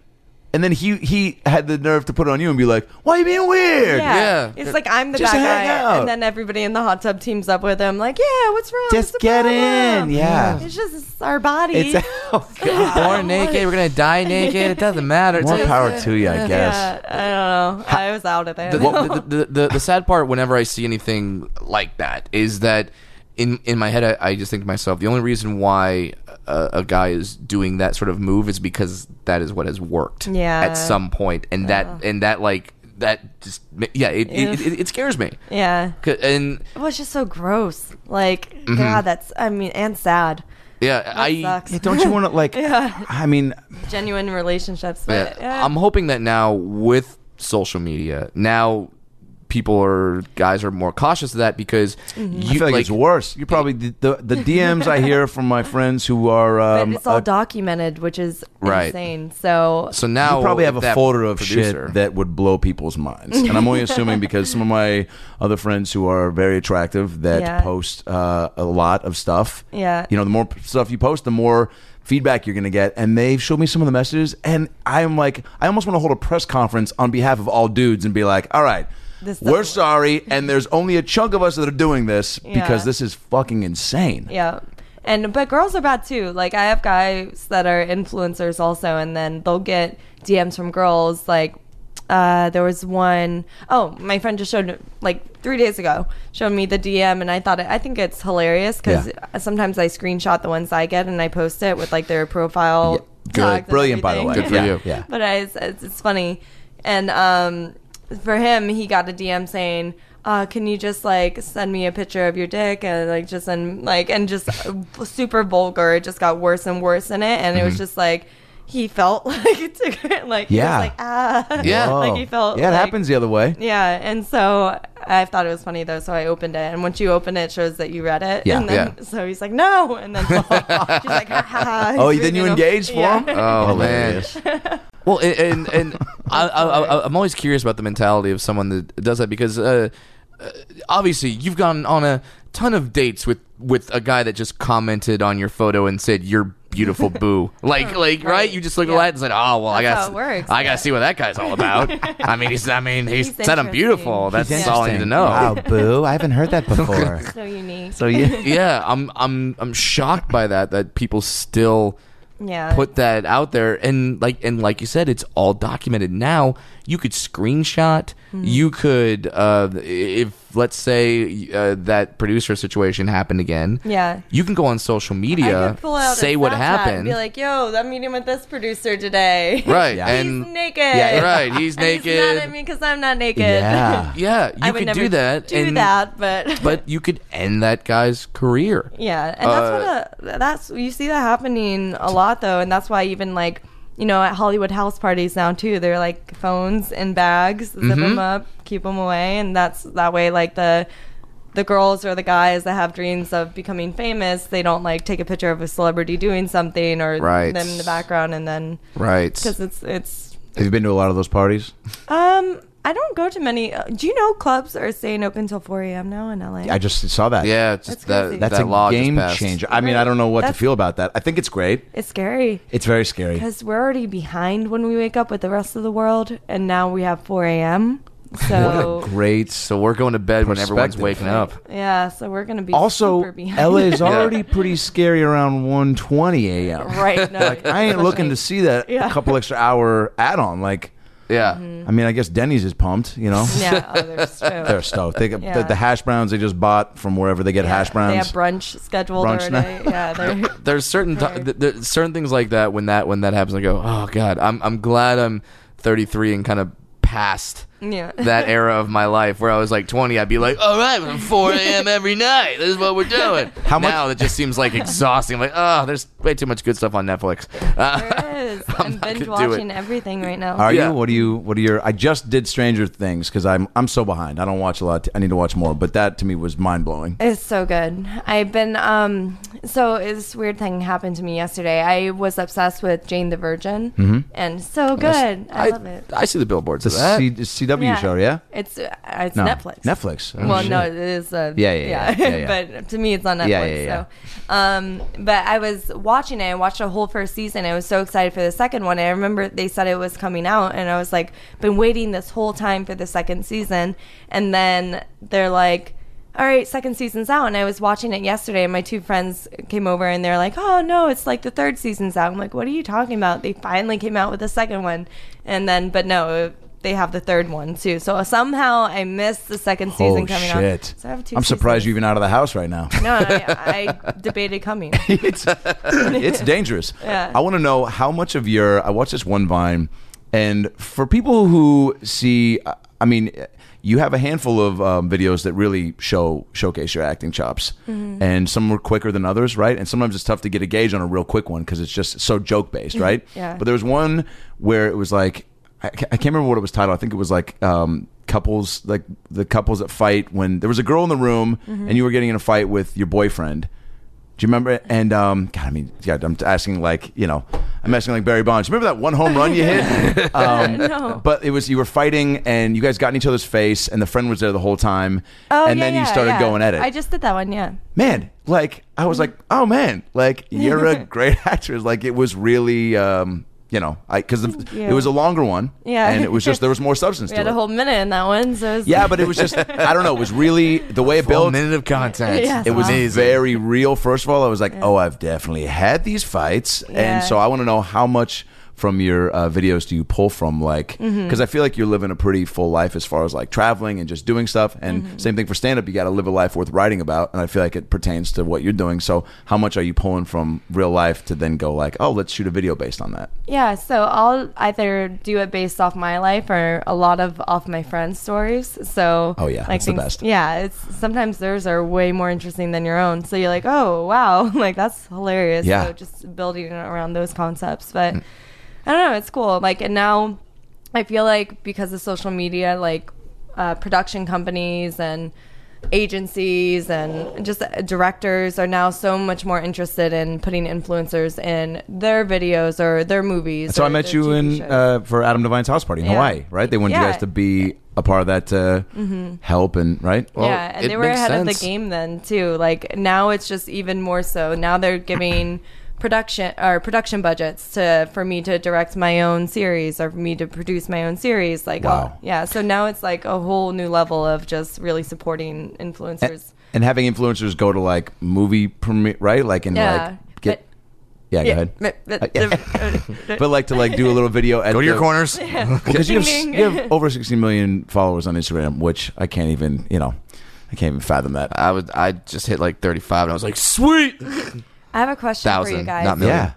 and then he he had the nerve to put it on you and be like, Why are you being weird? Yeah. Yeah. It's like I'm the Just bad hang guy. out. And then everybody in the hot tub teams up with him, like, yeah, what's wrong? Just What's the get problem?" in. Yeah. It's just it's our body. It's oh god. born naked, we're gonna die naked. It doesn't matter. It's More like- power to you, I guess. yeah, I don't know. I was out of there. the, the, the, the, the sad part whenever I see anything like that is that in in my head I, I just think to myself the only reason why a, a guy is doing that sort of move is because that is what has worked Yeah. at some point and that and that like that just yeah it it, it, it scares me yeah and It was just so gross. Like, Mm-hmm. God, that's, I mean, and sad. yeah That I sucks. Yeah, don't you want to like Yeah. I mean Genuine relationships. yeah, yeah. I'm hoping that now with social media now people or guys are more cautious of that because Mm-hmm. I you feel like, it's worse. You probably the, the the DMs I hear from my friends who are um, but it's all uh, documented, which is Right. insane. So So now you probably have a that folder of producer- shit that would blow people's minds, and I'm only assuming because some of my other friends who are very attractive that Yeah. post uh, a lot of stuff. Yeah. you know, the more stuff you post, the more feedback you're going to get. And they've showed me some of the messages, and I'm like, I almost want to hold a press conference on behalf of all dudes and be like, all right. This we're sorry, and there's only a chunk of us that are doing this Yeah. because this is fucking insane. Yeah. And but girls are bad too. Like I have guys that are influencers also and then they'll get DMs from girls like uh, there was one oh my friend just showed like three days ago showed me the DM and I thought it, I think it's hilarious because Yeah. sometimes I screenshot the ones I get and I post it with like their profile Yeah, good. Brilliant, by the way. Good for yeah, you. Yeah. but I, it's, it's funny. And um, for him, he got a DM saying, uh, "Can you just like send me a picture of your dick and like just and like and just uh, super vulgar." It just got worse and worse in it, and it was just like he felt like it took it like he was Yeah. like ah Yeah. like he felt Yeah, it like- happens the other way. yeah, and so I thought it was funny though, so I opened it, and once you open it, it shows that you read it. Yeah. and then, Yeah. So he's like, no, and then she's like, ha ha. ha. Oh, then you reading engaged for Yeah. him? Oh man. Hilarious. Well, and and, and I, I, I, I'm always curious about the mentality of someone that does that because uh, uh, obviously you've gone on a ton of dates with with a guy that just commented on your photo and said you're beautiful boo like like right. Right. you just look at that and said oh well I That's got works, I yeah. gotta see what that guy's all about I mean he's I mean he's, He's said I'm beautiful interesting. that's all I need to know Wow, boo! I haven't heard that before. So unique. so you, yeah I'm I'm I'm shocked by that that people still yeah. put that out there and like and like you said it's all documented now you could screenshot Mm-hmm. you could uh if let's say uh, that producer situation happened again Yeah. you can go on social media could pull out say what happened And be like, "Yo, I'm meeting with this producer today. right Yeah. and he's naked. Yeah, right he's naked He's mad at me because I'm not naked. Yeah. yeah I you would could never do that Do and, that, but but you could end that guy's career yeah, and that's what a, that's you see that happening a lot though, and that's why even like you know at Hollywood house parties now too, they're like phones in bags, zip Mm-hmm. them up, keep them away, and that's that way like the the girls or the guys that have dreams of becoming famous, they don't like take a picture of a celebrity doing something or Right. them in the background and then right because it's it's Have you been to a lot of those parties? um I don't go to many. Uh, do you know clubs are staying open till 4 a.m. now in LA? I just saw that. yeah it's That's just that, crazy. That's that a law just game passed. changer. I mean, I don't know what to That's- feel about that. I think it's great. it's scary It's very scary. because we're already behind when we wake up with the rest of the world, and now we have 4 a.m. What So a great. so we're going to bed when everyone's Perspective. waking up yeah, so we're gonna be Also, super behind. LA is already pretty scary around 1:20 a.m. right. No, Like I ain't looking to see that Yeah. a couple extra hour add-on. Like, yeah Mm-hmm. I mean, I guess Denny's is pumped. You know, Yeah, oh, they're stoked. they're stoked. They got Yeah. the, the hash browns they just bought from wherever they get Yeah, hash browns. They have brunch scheduled Brunch already. Yeah, they're there's certain ti- Right. th- there's certain things like that when that when that happens I go oh god I'm I'm glad I'm 33 and kind of past yeah. that era of my life where I was like 20 I'd be like all right we're 4 a.m. every night this is what we're doing How much- now it just seems like exhausting I'm like oh there's way too much good stuff on Netflix uh, There is. I'm I'm, binge gonna do it. watching everything right now. Are Yeah. you? What do you? What are your? I just did Stranger Things because I'm I'm so behind. I don't watch a lot. I need to watch more. But that to me was mind blowing. It's so good. I've been um so this weird thing happened to me yesterday. I was obsessed with Jane the Virgin Mm-hmm. and so good. I, love it. I see the billboards It's of that C, it's CW Yeah. show, yeah. It's uh, it's No, Netflix. Netflix. Oh, well, shit. no, it is. Uh, Yeah, yeah, yeah, yeah, but to me, it's on Netflix. Yeah, yeah, yeah. So, um, but I was watching it. I watched the whole first season. I was so excited for the second one. I remember they said it was coming out, and I was like, been waiting this whole time for the second season, and then they're like. All right, second season's out, and I was watching it yesterday. And my two friends came over, and they're like, "Oh no, it's like the third season's out." I'm like, "What are you talking about?" They finally came out with the second one, and then, but no, they have the third one too. So somehow I missed the second season Oh coming shit! out. So I have two I'm surprised seasons. you're even out of the house right now. No, I, I debated coming. it's it's dangerous. Yeah. I want to know how much of your. I watched this one Vine, and for people who see, I mean, you have a handful of um, videos that really show showcase your acting chops, Mm-hmm. and some were quicker than others, right? And sometimes it's tough to get a gauge on a real quick one because it's just so joke based, right? Mm-hmm. Yeah. But there was one where it was like. I can't remember what it was titled. I think it was like um, couples like the couples that fight when there was a girl in the room Mm-hmm. and you were getting in a fight with your boyfriend. Do you remember? it? And um, God, I mean, yeah, I'm asking like you know, I'm asking like Barry Bonds. Remember that one home run you hit? um, No. But it was you were fighting and you guys got in each other's face and the friend was there the whole time. Oh, and yeah, then you started yeah. going at it. I just did that one, yeah. man, like I was like, oh man, like you're a great actress. Like it was really, um, you know, I because it was a longer one, Yeah. and it was just there was more substance We to had it. a whole minute in that one, so it was yeah, but it was just I don't know. It was really the way it Full built. minute of content. Yeah. It was Wow. very real. First of all, I was like, "Oh, I've definitely had these fights," Yeah. and so I want to know how much from your uh, videos do you pull from, like, because Mm-hmm. I feel like you're living a pretty full life as far as like traveling and just doing stuff. And Mm-hmm. same thing for stand up, you got to live a life worth writing about, and I feel like it pertains to what you're doing. So, how much are you pulling from real life to then go like, "Oh, let's shoot a video based on that"? Yeah, so I'll either do it based off my life or a lot of off my friends' stories. So Oh, yeah, that's the best. Yeah, it's sometimes theirs are way more interesting than your own. So you're like, oh wow, like that's hilarious. Yeah. So just building around those concepts, but I don't know, it's cool. Like, and now I feel like because of social media, like uh, production companies and agencies and just directors are now so much more interested in putting influencers in their videos or their movies. So I met you TV in uh, for Adam Devine's house party in Yeah. Hawaii, right? They wanted you Yeah. Mm-hmm. guys to be a part of that to help and right. Well, yeah, and it they were makes ahead of the game then too. Like now it's just even more so. Now they're giving production or production budgets to for me to direct my own series or for me to produce my own series. Like Wow. oh, yeah, so now it's like a whole new level of just really supporting influencers. and having influencers go to like movie premiere, right? Like and yeah. like get yeah, go ahead. but- but- Uh, yeah. But like to like do a little video at Go to your the- corners. because you have, Ding, ding. you have over 60 million followers on Instagram, which I can't even you know I can't even fathom that. I would. I just hit like 35, and I was like, sweet. I have a question for you guys. not million.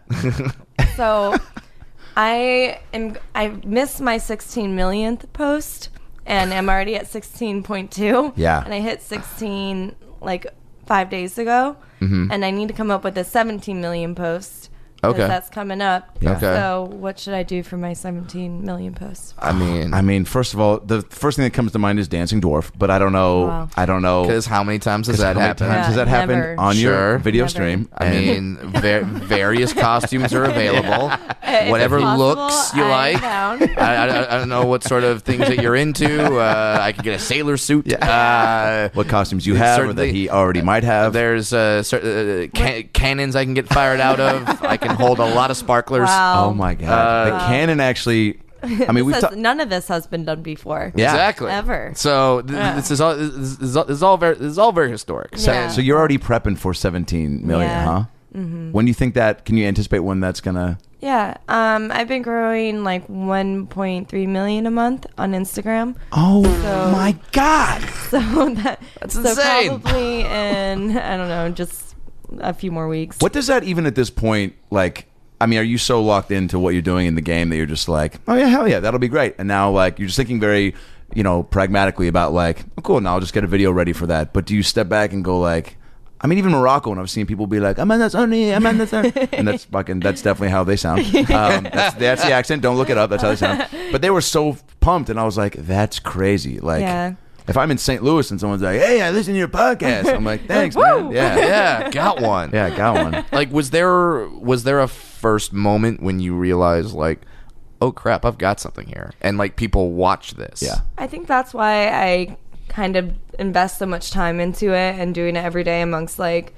Yeah, So I am I missed my 16 millionth post and I'm already at 16.2. Yeah. And I hit 16 like 5 days ago Mm-hmm. and I need to come up with a 17 million post. 'Cause Okay. That's coming up. Yeah. Okay. So what should I do for my 17 million posts? I mean, I mean, first of all, the first thing that comes to mind is Dancing Dwarf, but I don't know. Wow. I don't know because how many times has 'Cause that how many happened? times has that happened never. on your video Never. stream? I mean, ver- various costumes are available. If Whatever possible, looks you I'm like. I, I, I don't know what sort of things that you're into. Uh, I could get a sailor suit. Uh, what costumes you have, or that he already might have. there's uh, certain, uh, ca- cannons I can get fired out of. I can hold a lot of sparklers. Wow. Oh my god! the cannon actually. I mean, we've has- ta- none of this has been done before. Yeah. Exactly. Ever. So th- Yeah. this is all this is, this is all- this is all very this is all very historic. So, Yeah. so you're already prepping for 17 million, Yeah. huh? Mm-hmm. When do you think that? Can you anticipate when that's gonna? Yeah. Um I've been growing like 1.3 million a month on Instagram. Oh So- my god! So that That's so insane. probably in I don't know, just a few more weeks. What does that even at this point like? I mean, are you so locked into what you're doing in the game that you're just like, oh yeah, hell yeah, that'll be great. And now like you're just thinking very, you know, pragmatically about like, oh cool, now I'll just get a video ready for that. But do you step back and go like? I mean, even Morocco, and I've seen people be like, "I'm on the Sunny, I'm on the Sunny," and that's fucking, that's definitely how they sound. Um, that's, that's the accent. Don't look it up. That's how they sound. But they were so pumped, and I was like, "That's crazy!" Like, Yeah. If I'm in St. Louis and someone's like, "Hey, I listen to your podcast," I'm like, "Thanks, Woo! man." Yeah, Yeah, got one. yeah, got one. Like, was there was there a first moment when you realized like, oh crap, I've got something here, and like people watch this? Yeah. I think that's why I kind of invest so much time into it and doing it every day amongst like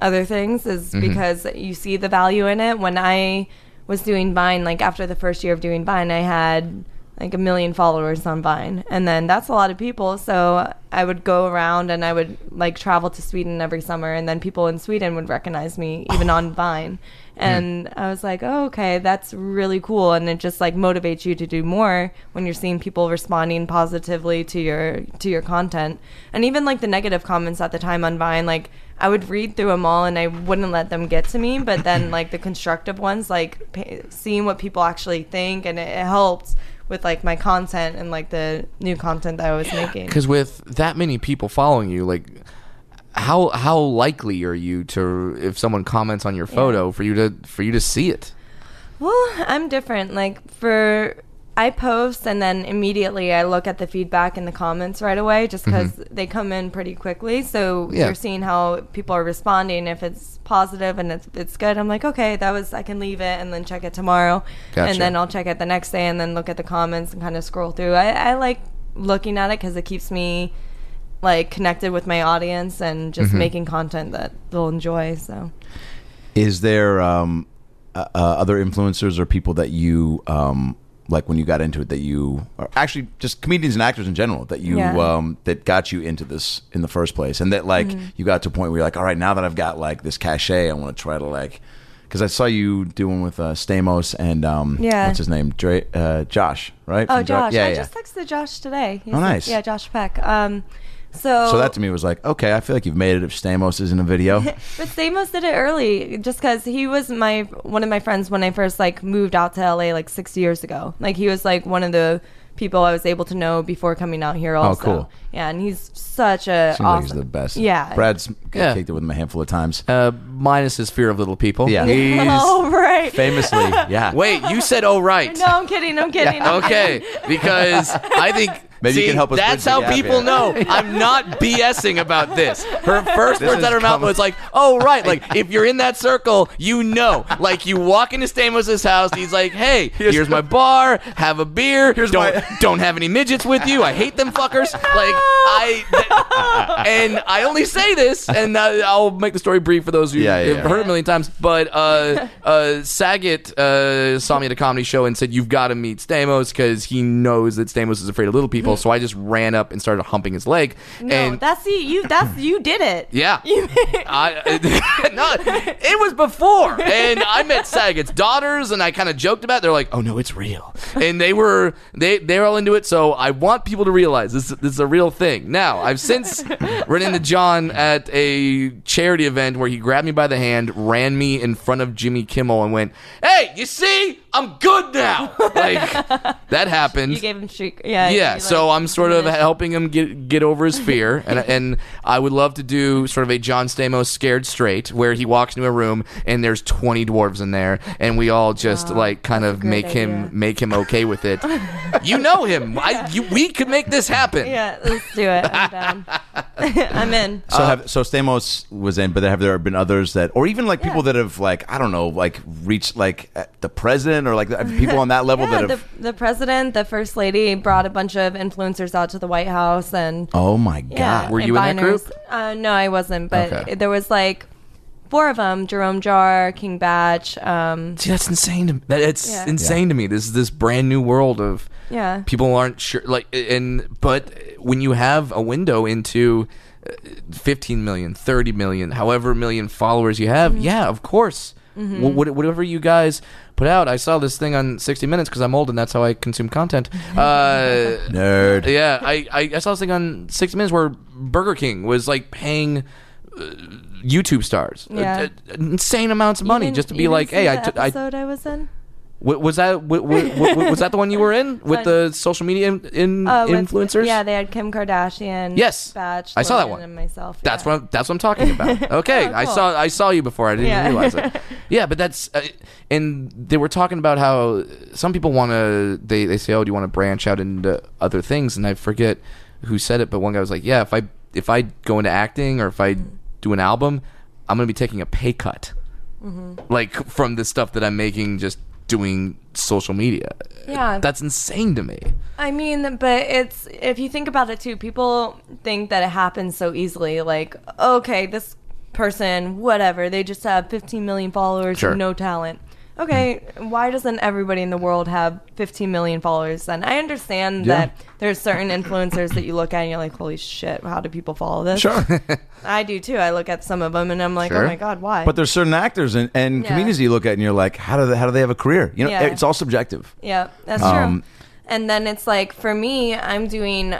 other things is mm-hmm. because you see the value in it. When I was doing Vine, like after the first year of doing Vine, I had like a million followers on Vine. And then that's a lot of people. So I would go around and I would like travel to Sweden every summer. And then people in Sweden would recognize me even on Vine. And I was like, oh, okay, that's really cool. And it just like motivates you to do more when you're seeing people responding positively to your to your content. And even like the negative comments at the time on Vine, like I would read through them all and I wouldn't let them get to me. But then like the constructive ones, like pa- seeing what people actually think, and it, it helped with like my content and like the new content that I was making. Because with that many people following you, like how how likely are you to if someone comments on your photo for you to for you to see it? Well, I'm different. Like for I post and then immediately I look at the feedback in the comments right away just because they come in pretty quickly. So Mm-hmm. Yeah. you're seeing how people are responding. If it's positive and it's, it's good, I'm like, okay, that was, I can leave it and then check it tomorrow. Gotcha. And then I'll check it the next day and then look at the comments and kind of scroll through. I, I like looking at it because it keeps me like connected with my audience and just making content that they'll enjoy. So. Is there um, uh, uh, other influencers or people that you um, like when you got into it that you, actually just comedians and actors in general that you Yeah. um, that got you into this in the first place, and that like Mm-hmm. you got to a point where you're like, all right, now that I've got like this cachet, I want to try to like. Because I saw you doing with uh, Stamos and um, Yeah. what's his name, Dre, uh, Josh, right? Oh, Josh! yeah, I yeah. just texted Josh today. He's Oh, nice. Yeah, Josh Peck. Um, so so that to me was like, okay, I feel like you've made it if Stamos is in a video. But Stamos did it early, just because he was my one of my friends when I first like moved out to LA like six years ago. Like he was like one of the people I was able to know before coming out here. Oh, also, Oh, cool. Yeah, and he's such a Seems like awesome. he's the best. Yeah. Brad's Yeah. kicked it with him a handful of times. Uh, minus his fear of little people. Yeah. He's, oh right. Famously, yeah. Wait, you said oh right. No, I'm kidding. I'm kidding. I'm Okay, kidding. because I think Maybe you can help us That's how people here. know I'm not BSing about this. Her first This words out of her mouth was like, "Oh right, like if you're in that circle, you know." Like you walk into Stamos's house, he's like, "Hey, here's, my bar. Have a beer. don't my- don't have any midgets with you. I hate them fuckers." Like I and I only say this, and uh, I'll make the story brief for those who Yeah, yeah, have yeah. heard it a million times. But uh, uh, Saget uh, saw me at a comedy show and said, "You've got to meet Stamos because he knows that Stamos is afraid of little people." So I just ran up and started humping his leg. No, and that's you. You that's you did it. yeah, I, no, it was before, and I met Saget's daughters, and I kind of joked about. it. They're like, "Oh no, it's real," and they were they they're all into it. So I want people to realize this this is a real thing. Now I've since run into John at a charity event where he grabbed me by the hand, ran me in front of Jimmy Kimmel, and went, "Hey, you see, I'm good now." Like that happened you gave him streak. Yeah. yeah, you, so I'm sort of helping him get get over his fear, and and I would love to do sort of a John Stamos scared straight, where he walks into a room and there's 20 dwarves in there, and we all just like kind of make idea. him make him okay with it. you know him. I, you, we could make this happen. Yeah, let's do it. I'm down. I'm in. So have so Stamos was in, but have there been others that, or even like people that have like I don't know, like reached like the president or like people on that level Yeah, that the, have. the president, the first lady brought a bunch of influencers out to the White House and oh my god! yeah, Were you in that group? Uh, no, I wasn't, but Okay. there was like four of them: Jerome Jarre, King Bach. Um, See, that's insane to me. That, it's Yeah. insane to me. This is this brand new world of yeah, people aren't sure like and but when you have a window into 15 million 30 million however million followers you have Mm-hmm. yeah of course Wh- what- whatever you guys put out i saw this thing on 60 minutes because i'm old and that's how i consume content uh, Nerd. yeah I, I, I saw this thing on 60 minutes where burger king was like paying uh, youtube stars uh, Yeah. uh, insane amounts of money Even- just to be like hey I the t- I episode I was in. Wa- Was that wa- wa- wa- was that the one you were in with the social media in, in Uh, with- influencers? yeah, they had Kim Kardashian. Yes. Bach. I saw that one. And myself. That's yeah. what I'm, that's what I'm talking about. Okay, Oh, I saw I saw you before. I didn't Yeah. realize it. Yeah, but that's uh, and they were talking about how some people want to they they say, "Oh, do you want to branch out into other things?" And I forget who said it, but one guy was like, "Yeah, if I if I go into acting or if I Mm-hmm. do an album, I'm going to be taking a pay cut." Mm-hmm. Like from the stuff that I'm making just doing social media. Yeah. That's insane to me. I mean, but it's if you think about it too, people think that it happens so easily. Like, okay, this person, whatever, they just have 15 million followers Sure. and no talent. Okay, why doesn't everybody in the world have 15 million followers then? I understand Yeah. that there's certain influencers that you look at and you're like, holy shit, how do people follow this? Sure. I do too. I look at some of them and I'm like, Sure. oh my god, why? But there's certain actors and, and Yeah. comedians you look at and you're like, how do they, how do they have a career? You know, Yeah. it's all subjective. Yeah, that's Um, true. And then it's like for me, I'm doing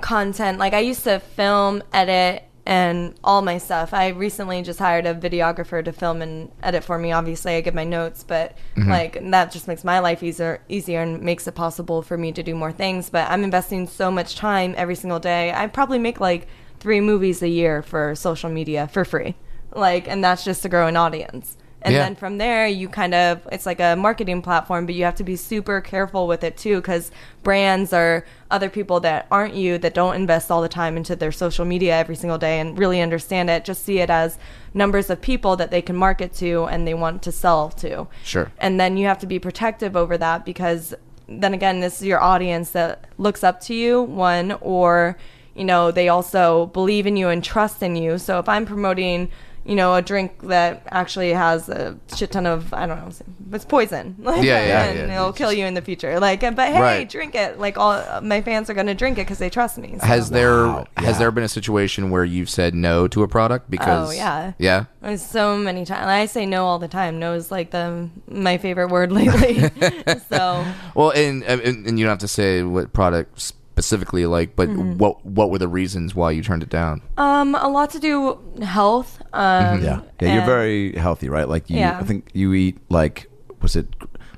content. Like I used to film, edit, and all my stuff. I recently just hired a videographer to film and edit for me. Obviously, I give my notes, but mm-hmm. like that just makes my life easier, easier, and makes it possible for me to do more things. But I'm investing so much time every single day. I probably make like three movies a year for social media for free. Like, and that's just to grow an audience. And Yeah. then from there, you kind of, it's like a marketing platform, but you have to be super careful with it too, because brands are other people that aren't you that don't invest all the time into their social media every single day and really understand it. Just see it as numbers of people that they can market to and they want to sell to. Sure. And then you have to be protective over that because then again, this is your audience that looks up to you, one, or, you know, they also believe in you and trust in you. So if I'm promoting, you know, a drink that actually has a shit ton of, I don't know, it's poison. Like, Yeah, yeah, and yeah. it'll kill you in the future. Like, but hey, Right. drink it. Like, all my fans are going to drink it because they trust me. So. Has there Wow. has Yeah. there been a situation where you've said no to a product because Oh, yeah. yeah There's so many times. I say no all the time. No is like the my favorite word lately. so well and, and and you don't have to say what product specifically like but Mm-hmm. what what were the reasons why you turned it down Um, a lot to do health. Um, Yeah, yeah. You're very healthy, right? Like you, Yeah. I think you eat like was it?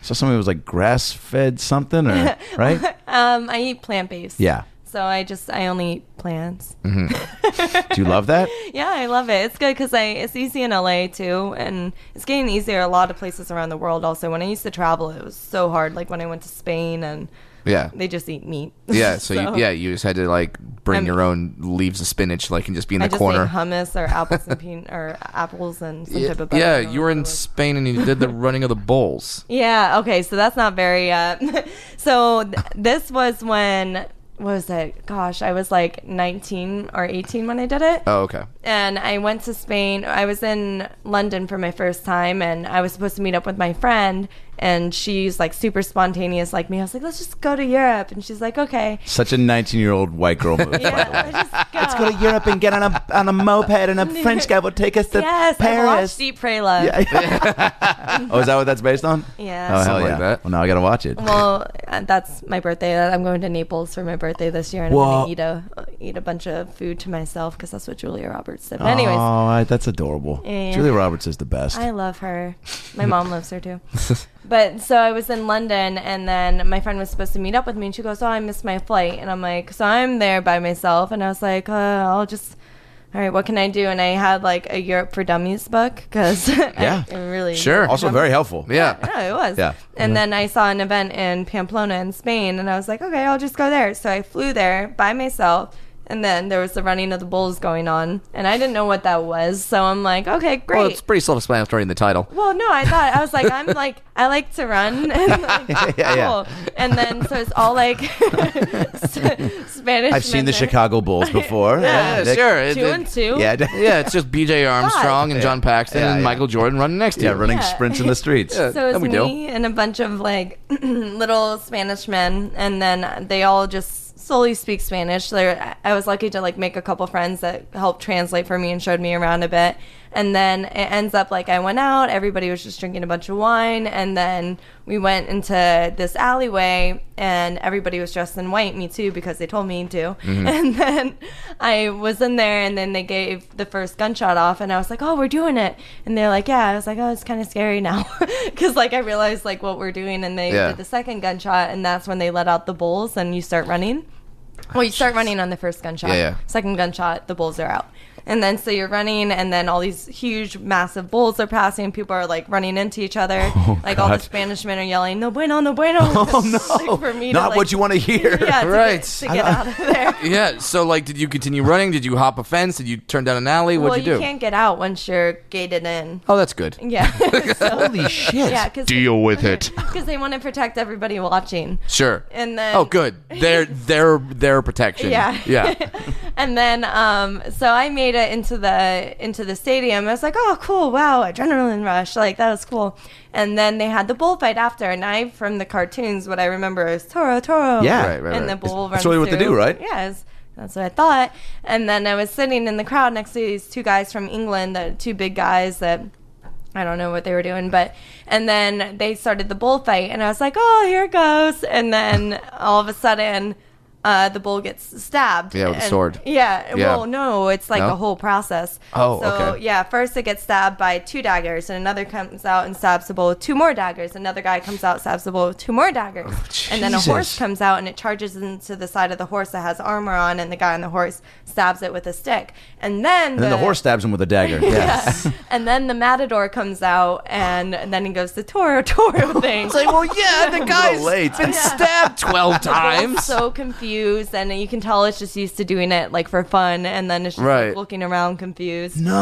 So something was like grass fed something, or right? Um, I eat plant based. Yeah. So I just I only eat plants. Do you love that? Yeah, I love it. It's good because I it's easy in LA too, and it's getting easier a lot of places around the world. Also, when I used to travel, it was so hard. Like when I went to Spain, and yeah they just eat meat. yeah so, you, yeah you just had to like bring I'm- your own leaves of spinach like and just be in I the just corner ate hummus or apples and peanut or apples and some yeah, type of butter. yeah don't you were in remember what was. Spain and you did the running of the bulls Yeah. Okay. So that's not very. Uh, so th- this was when what was it? Gosh, I was like 19 or 18 when I did it. oh okay And I went to Spain. I was in London for my first time, and I was supposed to meet up with my friend. And she's like super spontaneous, like me. I was like, "Let's just go to Europe," and she's like, "Okay." Such a 19 year old white girl move. by the Yeah, way. let's just go. Let's go to Europe and get on a on a moped, and a French guy will take us to Yes, I Paris. watched Eat Pray Love. Yeah. Oh, is that what that's based on? Yeah. Oh hell Something yeah! like. Well, now I gotta watch it. Well, uh, that's my birthday. I'm going to Naples for my birthday this year, and I'm going to eat a eat a bunch of food to myself because that's what Julia Roberts did. But anyways, oh, that's adorable. Yeah. Julia Roberts is the best. I love her. My mom loves her too. But so I was in London, and then my friend was supposed to meet up with me, and she goes, "Oh, I missed my flight," and I'm like, "So I'm there by myself," and I was like, uh, "I'll just." All right, what can I do? And I had like a Europe for Dummies book because Yeah. I, really Sure. also very helpful. yeah Yeah, it was. Yeah. And then I saw an event in Pamplona in Spain, and I was like, okay, I'll just go there. So I flew there by myself, and then there was the running of the bulls going on, and I didn't know what that was. So I'm like, okay, great. well it's pretty self-explanatory in the title Well, no, I thought I was like, I'm like, I like to run, and like, Yeah, yeah. cool. And then so it's all like Spanish. I've seen the men chicago bulls before. yeah, They- sure It- Two it- and two. Yeah, d- yeah it's just BJ Armstrong and John Paxson Yeah, and yeah. Michael Jordan running next to yeah, you running Yeah. sprints in the streets. Yeah. So it That was we do. me and a bunch of like little Spanish men, and then they all just slowly speak Spanish. There, I was lucky to like make a couple friends that helped translate for me and showed me around a bit. And then it ends up like I went out, everybody was just drinking a bunch of wine, and then we went into this alleyway, and everybody was dressed in white, me too, because they told me to. Mm-hmm. And then I was in there, and then they gave the first gunshot off, and I was like, "Oh, we're doing it," and they're like, "Yeah." I was like, "Oh, it's kind of scary now," because like I realized like what we're doing, and they Yeah. did the second gunshot, and that's when they let out the bulls, and you start running. Well, you start running on the first gunshot. Yeah, yeah. Second gunshot, the bulls are out. And then so you're running, and then all these huge, massive bulls are passing. People are like running into each other. like all the God. Spanish men are yelling, "No bueno, no bueno!" Oh no. like, for me to, Not like- what you want to hear. Yeah, to Right. Get, to get out of there. yeah so like did you continue running did you hop a fence did you turn down an alley what'd well, you do you can't get out once you're gated in. oh that's good Yeah. so, Holy shit! yeah, because deal with it Because they want to protect everybody watching. Sure. And then oh, good. Their their their protection. Yeah. Yeah. and then um so I made it into the into the stadium. I was like, "Oh, cool. Wow, adrenaline rush. Like that was cool." And then they had the bullfight after, and I from the cartoons what I remember is Toro Toro. Yeah. Right, right, And right. the bull That's runs really what they through. do, right? Yes. That's what I thought. And then I was sitting in the crowd next to these two guys from England, the two big guys that I don't know what they were doing, but and then they started the bullfight, and I was like, "Oh, here it goes!" And then all of a sudden, uh, the bull gets stabbed. Yeah, with a sword. Yeah, Yeah. Well, no, it's like No? a whole process. Oh, so, okay. yeah, first it gets stabbed by two daggers, and another comes out and stabs the bull with two more daggers. Another guy comes out, stabs the bull with two more daggers, and then a horse comes out and it charges into the side of the horse that has armor on, and the guy on the horse stabs it with a stick, and then And then the horse stabs him with a dagger. Yeah. and then the matador comes out, and, then he goes the Toro Toro thing. It's like, well, yeah, the guy's late. been stabbed twelve times. so confused, and you can tell it's just used to doing it like for fun, and then it's just Right. like, looking around confused. No.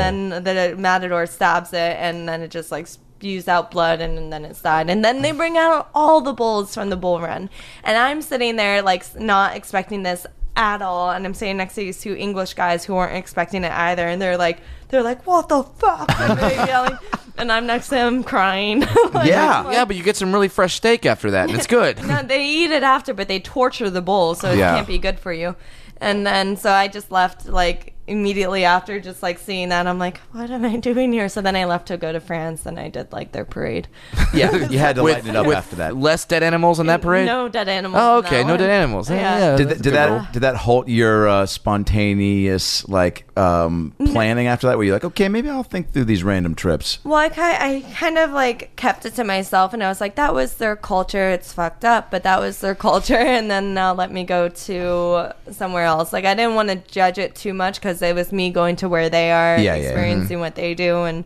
And then the matador stabs it, and then it just like spews out blood, and, and then it's died. And then they bring out all the bulls from the bull run, and I'm sitting there like s- not expecting this at all, and I'm sitting next to these two English guys who weren't expecting it either, and they're like, they're like, what the fuck? And they're yelling. And I'm next to him crying. Like, Yeah. yeah, but you get some really fresh steak after that, and it's good. no, they eat it after, but they torture the bull, so it Yeah. can't be good for you. And then, so I just left like immediately after, just like seeing that. I'm like, what am I doing here? So then I left to go to France, and I did like their parade. yeah. You had to With, lighten it up with after that. less dead animals in that parade. No dead animals. Oh, okay, no one. dead animals. Yeah, Yeah. yeah, Did, that's that, did good rule. that did that halt your uh, spontaneous like um, planning after that? Where you're like, okay, maybe I'll think through these random trips. Well, I kind, I kind of like kept it to myself, and I was like, that was their culture. It's fucked up, but that was their culture. And then now let me go to somewhere else. Like I didn't want to judge it too much because it was me going to where they are, Yeah, and yeah. experiencing mm-hmm. what they do, and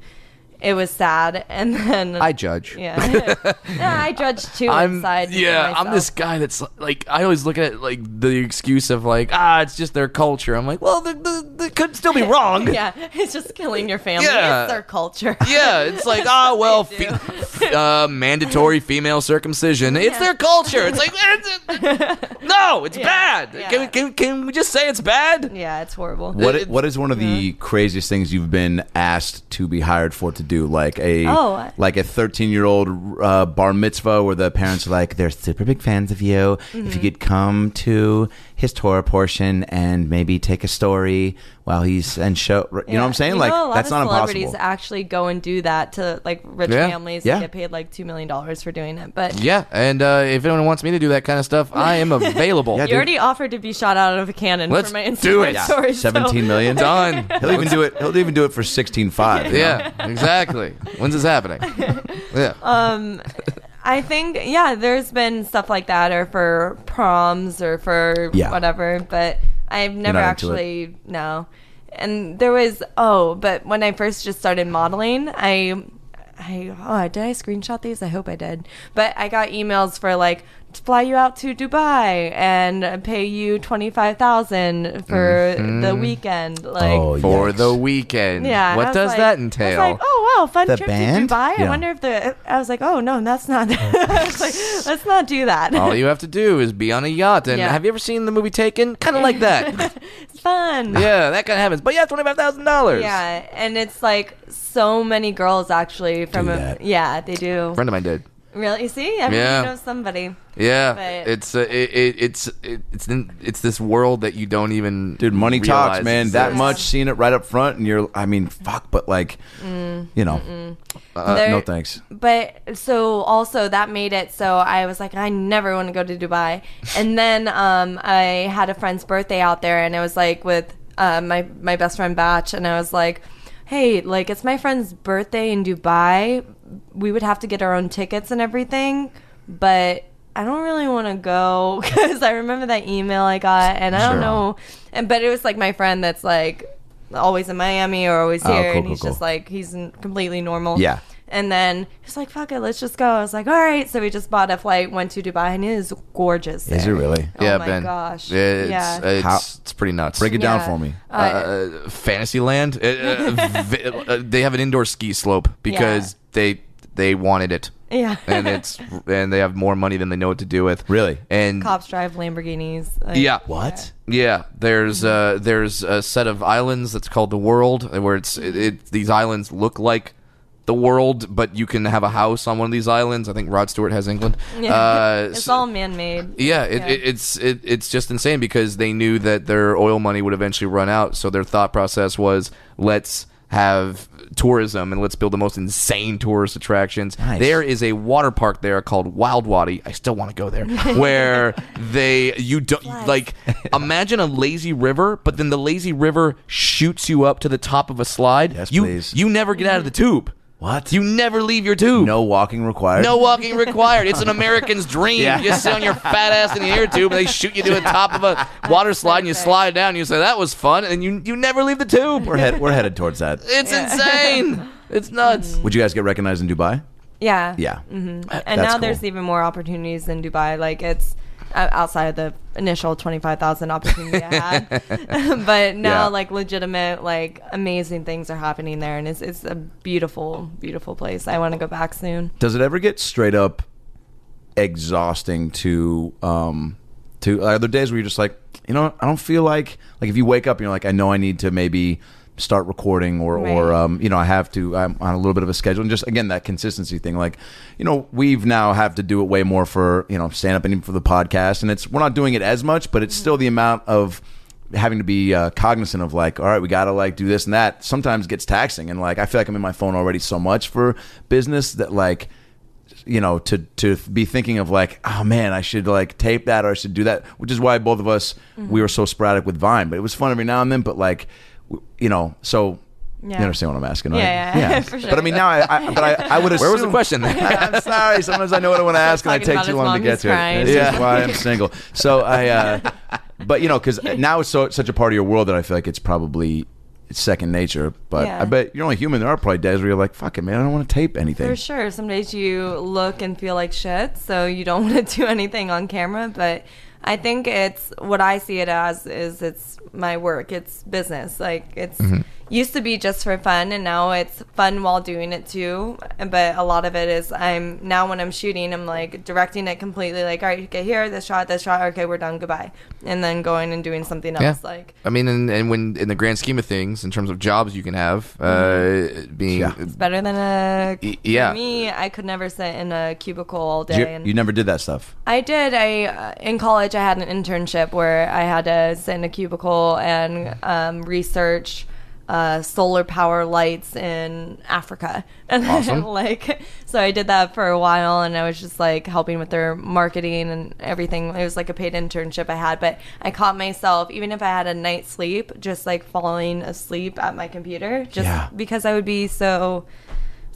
it was sad. And then I judge. yeah, yeah, I judge too I'm inside. yeah. I'm this guy that's like I always look at it like the excuse of like ah it's just their culture. I'm like well the, the, the could still be wrong. Yeah, it's just killing your family. Yeah. It's their culture. Yeah, it's like ah well, fe- uh, mandatory female circumcision. It's their culture. It's like it's- no, it's Yeah, bad. yeah. Can, we- can can we just say it's bad? yeah, it's horrible. What It- what is one of the craziest things you've been asked to be hired for to do? Like a Oh. like a thirteen year old uh, bar mitzvah where the parents are like they're super big fans of you. Mm-hmm. If you could come to his Torah portion and maybe take a story while he's and show, you know what I'm saying? You like know, a lot that's of not celebrities impossible. actually go and do that to like rich Yeah. families Yeah. and get paid like two million dollars for doing it. But Yeah, and uh, if anyone wants me to do that kind of stuff, I am available. Yeah, you dude. already offered to be shot out of a cannon Let's for my Instagram do it. story. so- Seventeen million Done. He'll even do it. He'll even do it for sixteen five. Yeah, exactly. When's this happening? Yeah. Um, I think yeah, there's been stuff like that, or for proms, or for Yeah. whatever. But I've never not into it. actually no. And there was oh, but when I first just started modeling, I. I oh did I screenshot these? I hope I did. But I got emails for like to fly you out to Dubai and pay you twenty five thousand for mm-hmm. the weekend. Like Oh, For Yikes. the weekend. yeah. What does like- that I entail? was like, oh wow, fun The trip band? to Dubai. Yeah. I wonder if the. I was like, oh no, that's not. I was like, let's not do that. All you have to do is be on a yacht. And Yeah. have you ever seen the movie Taken? Kind of like that. fun. yeah, that kind of happens. But yeah, twenty five thousand dollars. Yeah, and it's like so many girls actually from a, yeah they do A friend of mine did. Really you see everybody Yeah. knows somebody Yeah, But- it's uh, it, it, it's it, it's in, it's this world that you don't even Dude, money talks, man. That exists. much, seeing it right up front, and you're, I mean, fuck, but like, Mm, you know, uh, There- no thanks. but so also that made it so I was like I never want to go to Dubai and then um I had a friend's birthday out there and it was like with uh, my my best friend Bach and I was like hey like it's my friend's birthday in Dubai we would have to get our own tickets and everything but I don't really want to go because I remember that email I got and I Sure. don't know and but it was like my friend that's like always in Miami or always Oh, here cool, and cool, he's cool. just like he's completely normal Yeah. and then he's like, "Fuck it, let's just go." I was like, "All right." So we just bought a flight, went to Dubai, and it is gorgeous. Is it there. really? Yeah, oh my Ben. gosh. It's, yeah. it's, How- it's pretty nuts. Break it down for me. Uh, uh, Fantasyland. Uh, uh, vi- uh, they have an indoor ski slope because they they wanted it, yeah. and it's and they have more money than they know what to do with. Really? And cops drive Lamborghinis. like- yeah, What? Yeah, there's uh, there's a set of islands that's called the world, where it's it, it these islands look like the world, but you can have a house on one of these islands. I think Rod Stewart has England. Yeah. Uh, it's so- all man-made. yeah, it, Yeah. It, it's it, it's just insane because they knew that their oil money would eventually run out. So their thought process was, let's have tourism and let's build the most insane tourist attractions. Nice. There is a water park there called Wild Wadi. I still want to go there. where they you don't like imagine a lazy river, but then the lazy river shoots you up to the top of a slide. Yes, you please. you never get out of the tube. What? You never leave your tube. no walking required. No walking required. It's an American's dream. Yeah. You just sit on your fat ass in the air tube, and they shoot you to the top of a water slide, and you slide down. And you say that was fun, and you you never leave the tube. We're head, we're headed towards that. It's insane. It's nuts. Would you guys get recognized in Dubai? Yeah. Yeah. Mm-hmm. And That's now cool. there's even more opportunities in Dubai. Like it's outside of the initial 25,000 opportunity I had. but now Yeah. like legitimate like amazing things are happening there and it's it's a beautiful beautiful place. I want to go back soon. Does it ever get straight up exhausting to um to are there days where you're just like, you know, I don't feel like like if you wake up and you're like, I know I need to maybe start recording or or um you know I have to I'm on a little bit of a schedule. And just again that consistency thing like you know we've now have to do it way more for you know stand up and even for the podcast. And it's we're not doing it as much but it's still the amount of having to be uh, cognizant of like all right we gotta like do this and that sometimes gets taxing. And like I feel like I'm in my phone already so much for business that like you know to to be thinking of like oh man I should like tape that or I should do that which is why both of us we were so sporadic with Vine. But it was fun every now and then but like you know so Yeah. you understand what I'm asking right Yeah, yeah, for sure. but I mean now I, I but I, I would assume. Where was the assume- question? I'm sorry. Sometimes I know what I want to ask, and I take too long to get who's to it. This Yeah. is why I'm single. So I, uh, but you know, because now it's so such a part of your world that I feel like it's probably it's second nature. But Yeah. I bet you're only human. There are probably days where you're like, "Fuck it, man, I don't want to tape anything." For sure. Some days you look and feel like shit, so you don't want to do anything on camera. But I think it's what I see it as is it's my work. It's business. Like it's mm-hmm. Used to be just for fun, and now it's fun while doing it too. But a lot of it is I'm now when I'm shooting, I'm like directing it completely. Like, all right, get here, this shot, this shot. Okay, we're done. Goodbye, and then going and doing something else. Like I mean, and, and when in the grand scheme of things, in terms of jobs you can have, uh, being Yeah. it's better than a yeah. Me, I could never sit in a cubicle all day. You, and you never did that stuff. I did. I uh, in college I had an internship where I had to sit in a cubicle and um, research uh, solar power lights in Africa. And Awesome. like so I did that for a while and I was just like helping with their marketing and everything. It was like a paid internship I had, but I caught myself even if I had a night's sleep, just like falling asleep at my computer just Yeah. because I would be so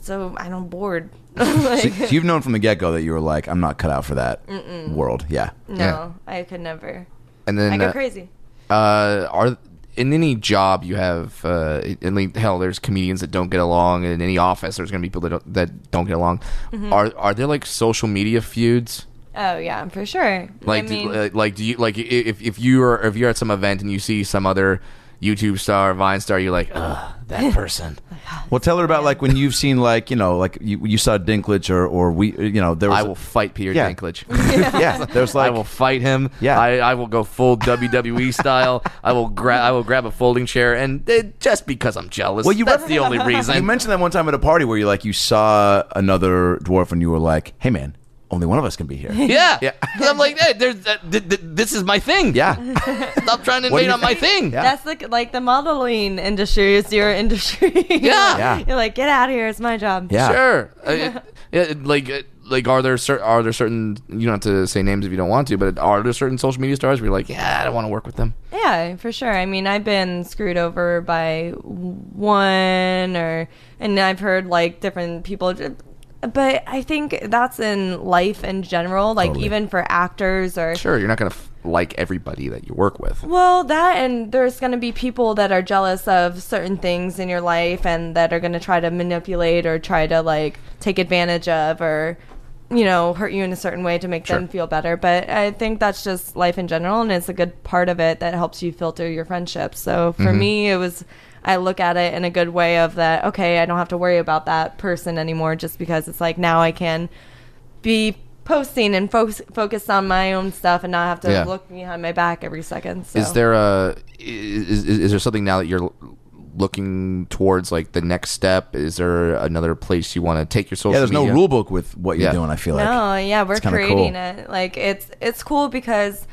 so I don't bored. like, So, so you've known from the get go that you were like, "I'm not cut out for that world." Yeah. no, Yeah. I could never. and then I go uh, crazy. uh, are in any job you have, uh, in like, hell, there's comedians that don't get along. In any office, there's going to be people that don't, that don't get along. Mm-hmm. Are are there like social media feuds? Oh yeah, for sure. Like, I do- mean, uh, like do you like if if you are if you're at some event and you see some other YouTube star, Vine star, you're like, ugh, that person. Well, tell her about like when you've seen like you know like you, you saw Dinklage or or we you know there was I will fight Peter Yeah. Dinklage. yeah there's like I will fight him. Yeah. I, I will go full WWE style. I will grab I will grab a folding chair and uh, just because I'm jealous. Well, you that's the only reason. You mentioned that one time at a party where you like you saw another dwarf and you were like, "Hey, man, only one of us can be here." yeah. Yeah. I'm like, hey, there's uh, th- th- this is my thing. yeah, Stop trying to What invade you on my thing. Yeah. that's like like the modeling industry is your industry. Yeah. Yeah. You're like, get out of here. It's my job. yeah. Sure. Uh, it- yeah, like uh, like are there cer- are there certain you don't have to say names if you don't want to, but are there certain social media stars where you're like, yeah, I don't want to work with them. Yeah, for sure. I mean, I've been screwed over by one or, and I've heard like different people. But I think that's in life in general, like Totally. even for actors or Sure, you're not gonna f- like everybody that you work with. Well, that and there's going to be people that are jealous of certain things in your life and that are going to try to manipulate or try to like take advantage of or you know, hurt you in a certain way to make them feel better. But I think that's just life in general and it's a good part of it that helps you filter your friendships. So for mm-hmm. me, it was I look at it in a good way of that okay, I don't have to worry about that person anymore just because it's like now I can be posting and fo- focus on my own stuff and not have to Yeah. look behind my back every second. So. Is there a is, is is there something now that you're looking towards like the next step? Is there another place you want to take your social? Yeah, there's no media? rule book with what you're Yeah. doing. I feel like No, yeah, we're It's kinda creating cool. it. Like it's it's cool because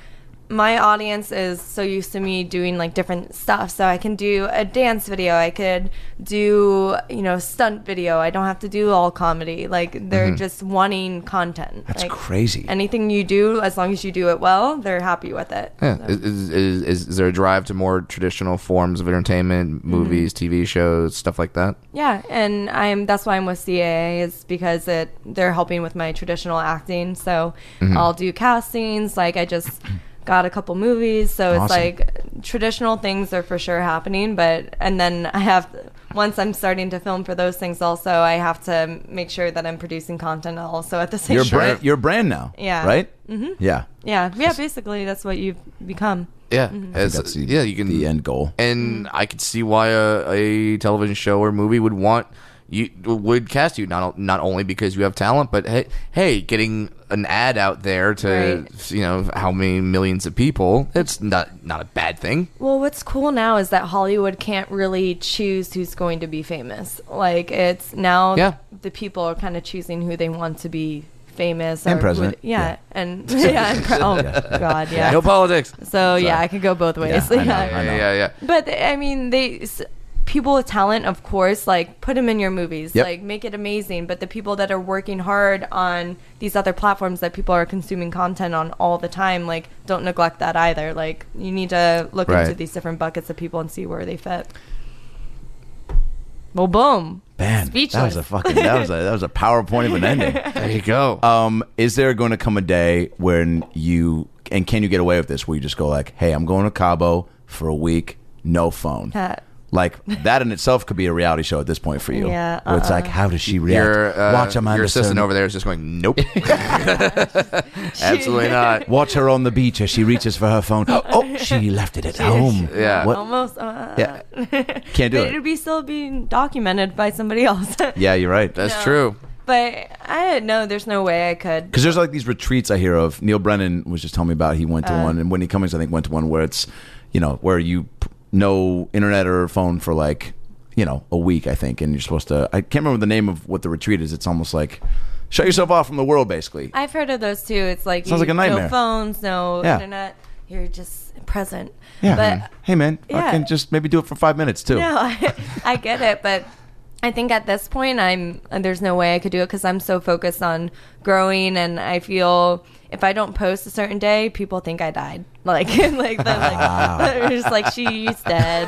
my audience is so used to me doing like different stuff. So I can do a dance video. I could do, you know, stunt video. I don't have to do all comedy. Like they're just wanting content. Mm-hmm. That's like, crazy. Anything you do, as long as you do it well, they're happy with it. Yeah. So- Is, is, is, is there a drive to more traditional forms of entertainment, Mm-hmm. movies, TV shows, stuff like that? Yeah, and I'm that's why I'm with CAA is because it they're helping with my traditional acting. So Mm-hmm. I'll do castings. Like I just got a couple movies, so it's Awesome. like traditional things are for sure happening. But and then I have once I'm starting to film for those things, also I have to make sure that I'm producing content also at the same Your time. brand, your brand now. Yeah. Right. Mm-hmm. Yeah. Yeah, yeah. Basically, that's what you've become. Yeah. Mm-hmm. As- That's the, yeah, you can. the end goal. And I could see why a, a television show or movie would want you would cast you not not only because you have talent, but hey, hey, getting an ad out there to Right. you know how many millions of people. It's not not a bad thing. Well, what's cool now is that Hollywood can't really choose who's going to be famous. Like it's now Yeah. the people are kind of choosing who they want to be famous And or president. Who, yeah, Yeah. and yeah, and pre- oh god, yeah. No politics. so yeah, I could go both ways. I know, Yeah. I know. Yeah, yeah. But I mean, they s- people with talent, of course, like put them in your movies, Yep. like make it amazing. But the people that are working hard on these other platforms that people are consuming content on all the time, like don't neglect that either. Like you need to look Right. into these different buckets of people and see where they fit. Well, boom. Man, Speechless. that was a fucking that was a that was a PowerPoint of an ending. There you go. Um, is there going to come a day when you and can you get away with this where you just go like, "Hey, I'm going to Cabo for a week, no phone." Uh, Like that in itself could be a reality show at this point for you. Yeah, Where it's uh-uh. like, how does she react? your uh, Watch Amanda your assistant Serna- over there is just going, nope, absolutely not. Watch her on the beach as she reaches for her phone. Oh, she left it at home. Yeah. What? Almost. Uh, Yeah. Can't do but it. it'd be still being documented by somebody else. Yeah, you're right. That's No. true. But I no, there's no way I could. Because there's like these retreats I hear of. Neal Brennan was just telling me about. He went to Uh. one, and Whitney Cummings I think went to one where it's, you know, where you p- no internet or phone for like, you know, a week I think, and you're supposed to. I can't remember the name of what the retreat is. It's almost like shut yourself off from the world, basically. I've heard of those too. It's like Sounds you- like a nightmare. No phones, no Yeah. internet. You're just present. Yeah. But hey man, I can just maybe do it for five minutes too. no, I, I get it, but I think at this point, I'm there's no way I could do it because I'm so focused on growing, and I feel if I don't post a certain day, people think I died. Like, like, the, like they're just like she's dead.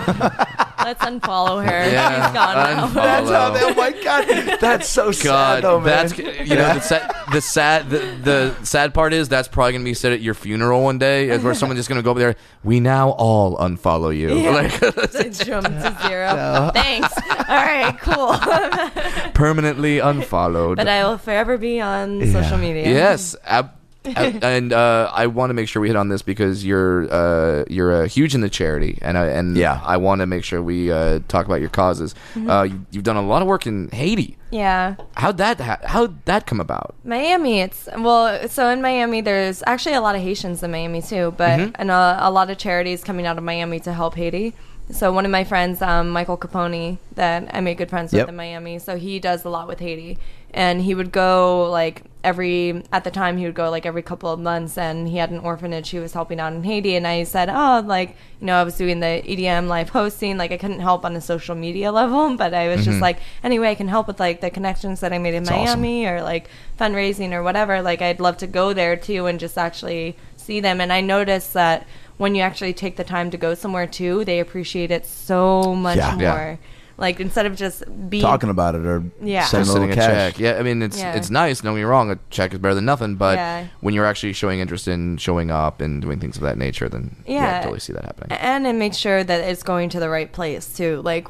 Let's unfollow her. Yeah, She's gone now. unfollow. That's how. They, oh my god, that's so sad God, though, man. that's you know the sad the sad the, the sad part is that's probably gonna be said at your funeral one day, is where someone's just gonna go over there. We now all unfollow you. Yeah. Like They jump to zero. Thanks. All right, cool. permanently unfollowed. but I will forever be on social media. Yes, ab- ab- and uh, I want to make sure we hit on this because you're uh, you're uh, huge in the charity, and I, and Yeah. I want to make sure we uh, talk about your causes. Mm-hmm. Uh, you, you've done a lot of work in Haiti. Yeah. How'd that ha- how'd that come about? Miami, it's well, so in Miami, there's actually a lot of Haitians in Miami too, but Mm-hmm. and a, a lot of charities coming out of Miami to help Haiti. So one of my friends, um, Michael Capone, that I made good friends Yep. with in Miami, so he does a lot with Haiti, and he would go like every at the time he would go like every couple of months, and he had an orphanage he was helping out in Haiti, and I said, oh, like you know, I was doing the EDM live hosting, like I couldn't help on a social media level, but I was just mm-hmm. like, anyway, I can help with like the connections that I made in That's awesome. Miami or like fundraising or whatever, like I'd love to go there too and just actually see them. And I noticed that when you actually take the time to go somewhere too, they appreciate it so much Yeah. more. Yeah. Like instead of just being Talking about it or Yeah. sending a Sending little a check. Yeah, I mean it's Yeah. it's nice. Don't get me wrong. A check is better than nothing. But Yeah. when you're actually showing interest in showing up and doing things of that nature, then yeah, I totally see that happening. and it makes sure that it's going to the right place too. Like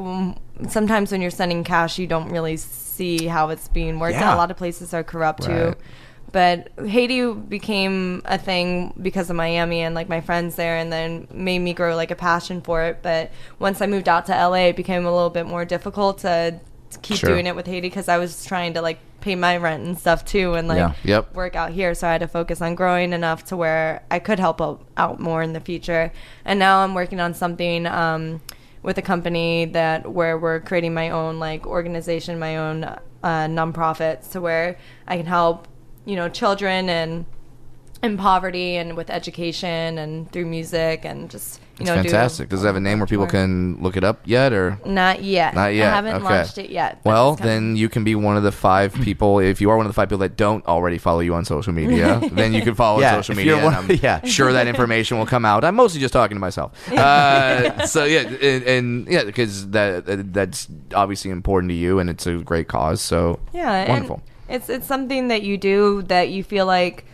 sometimes when you're sending cash, you don't really see how it's being worked Yeah. out. A lot of places are corrupt too. But Haiti became a thing because of Miami and like my friends there, and then made me grow like a passion for it. But once I moved out to LA, it became a little bit more difficult to, to keep Sure. doing it with Haiti because I was trying to like pay my rent and stuff too, and like Yeah. Yep. work out here. So I had to focus on growing enough to where I could help out, out more in the future. And now I'm working on something um, with a company that where we're creating my own like organization, my own uh, nonprofit, to where I can help you know children and in poverty and with education and through music and just you It's know do- fantastic. Does it have a name where people can look it up yet, or Not yet. not yet? I haven't okay. launched it yet. Well, it's coming. then you can be one of the five people. If you are one of the five people that don't already follow you on social media, then you can follow Yeah, social media. one- and I'm yeah. sure that information will come out. I'm mostly just talking to myself. Uh, so yeah, and, and yeah, because that that's obviously important to you, and it's a great cause. So Yeah, wonderful. And it's it's something that you do that you feel like,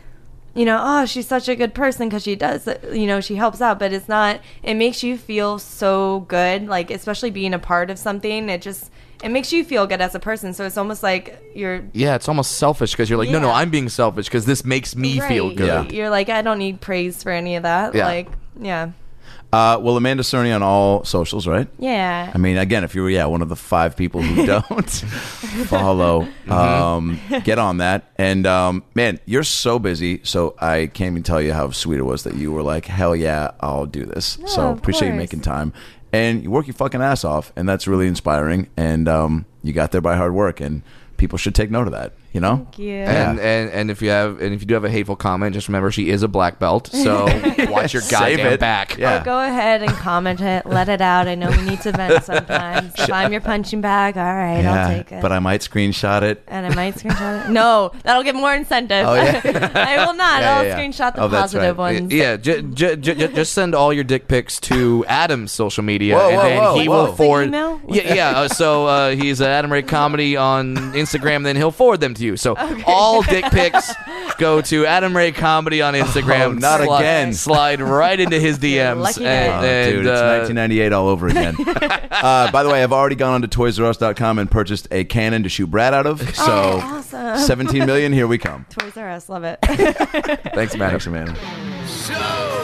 you know, oh, she's such a good person because she does, you know, she helps out. But it's not. It makes you feel so good, like especially being a part of something. It just it makes you feel good as a person. So it's almost like you're. Yeah, it's almost selfish because you're like, no, no, I'm being selfish because this makes me feel Right. good. You're like, I don't need praise for any of that. Yeah. Like, yeah, Uh, well, Amanda Cerny on all socials, right? yeah. I mean, again, if you're yeah one of the five people who don't follow, um, get on that. And um, man, you're so busy, so I can't even tell you how sweet it was that you were like, "Hell yeah, I'll do this." so of appreciate you course. making time, and you work your fucking ass off, and that's really inspiring. And um, you got there by hard work, and people should take note of that. You know? Thank you. And, and and if you have and if you do have a hateful comment, just remember she is a black belt. So watch your Save goddamn it. back. Yeah. Oh, go ahead and comment it. Let it out. I know we need to vent sometimes. If I'm your punching bag, all right, Yeah, I'll take it. but I might screenshot it. and I might screenshot it. No, that'll get more incentive. Oh, yeah. I will not. Yeah, I'll yeah, yeah. screenshot the Oh, positive right. ones. Yeah, j- j- j- j- just send all your dick pics to Adam's social media, Whoa, and whoa, then whoa, he whoa. will What's the forward. email? Yeah, yeah. Uh, so uh, he's uh, Adam Ray Comedy on Instagram. Then he'll forward them to you. So all dick pics go to Adam Ray Comedy on Instagram. Oh, not Slide- again. Slide right into his DMs. lucky and, Oh, guy. and, dude, it's uh, 1998 all over again. uh, by the way, I've already gone onto ToysRUs.com and purchased a cannon to shoot Brad out of. So, Oh, awesome. 17 million. Here we come. Toys R Us, love it. Thanks, man. Thanks, man. So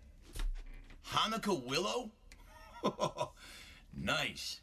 Hanukkah willow? nice.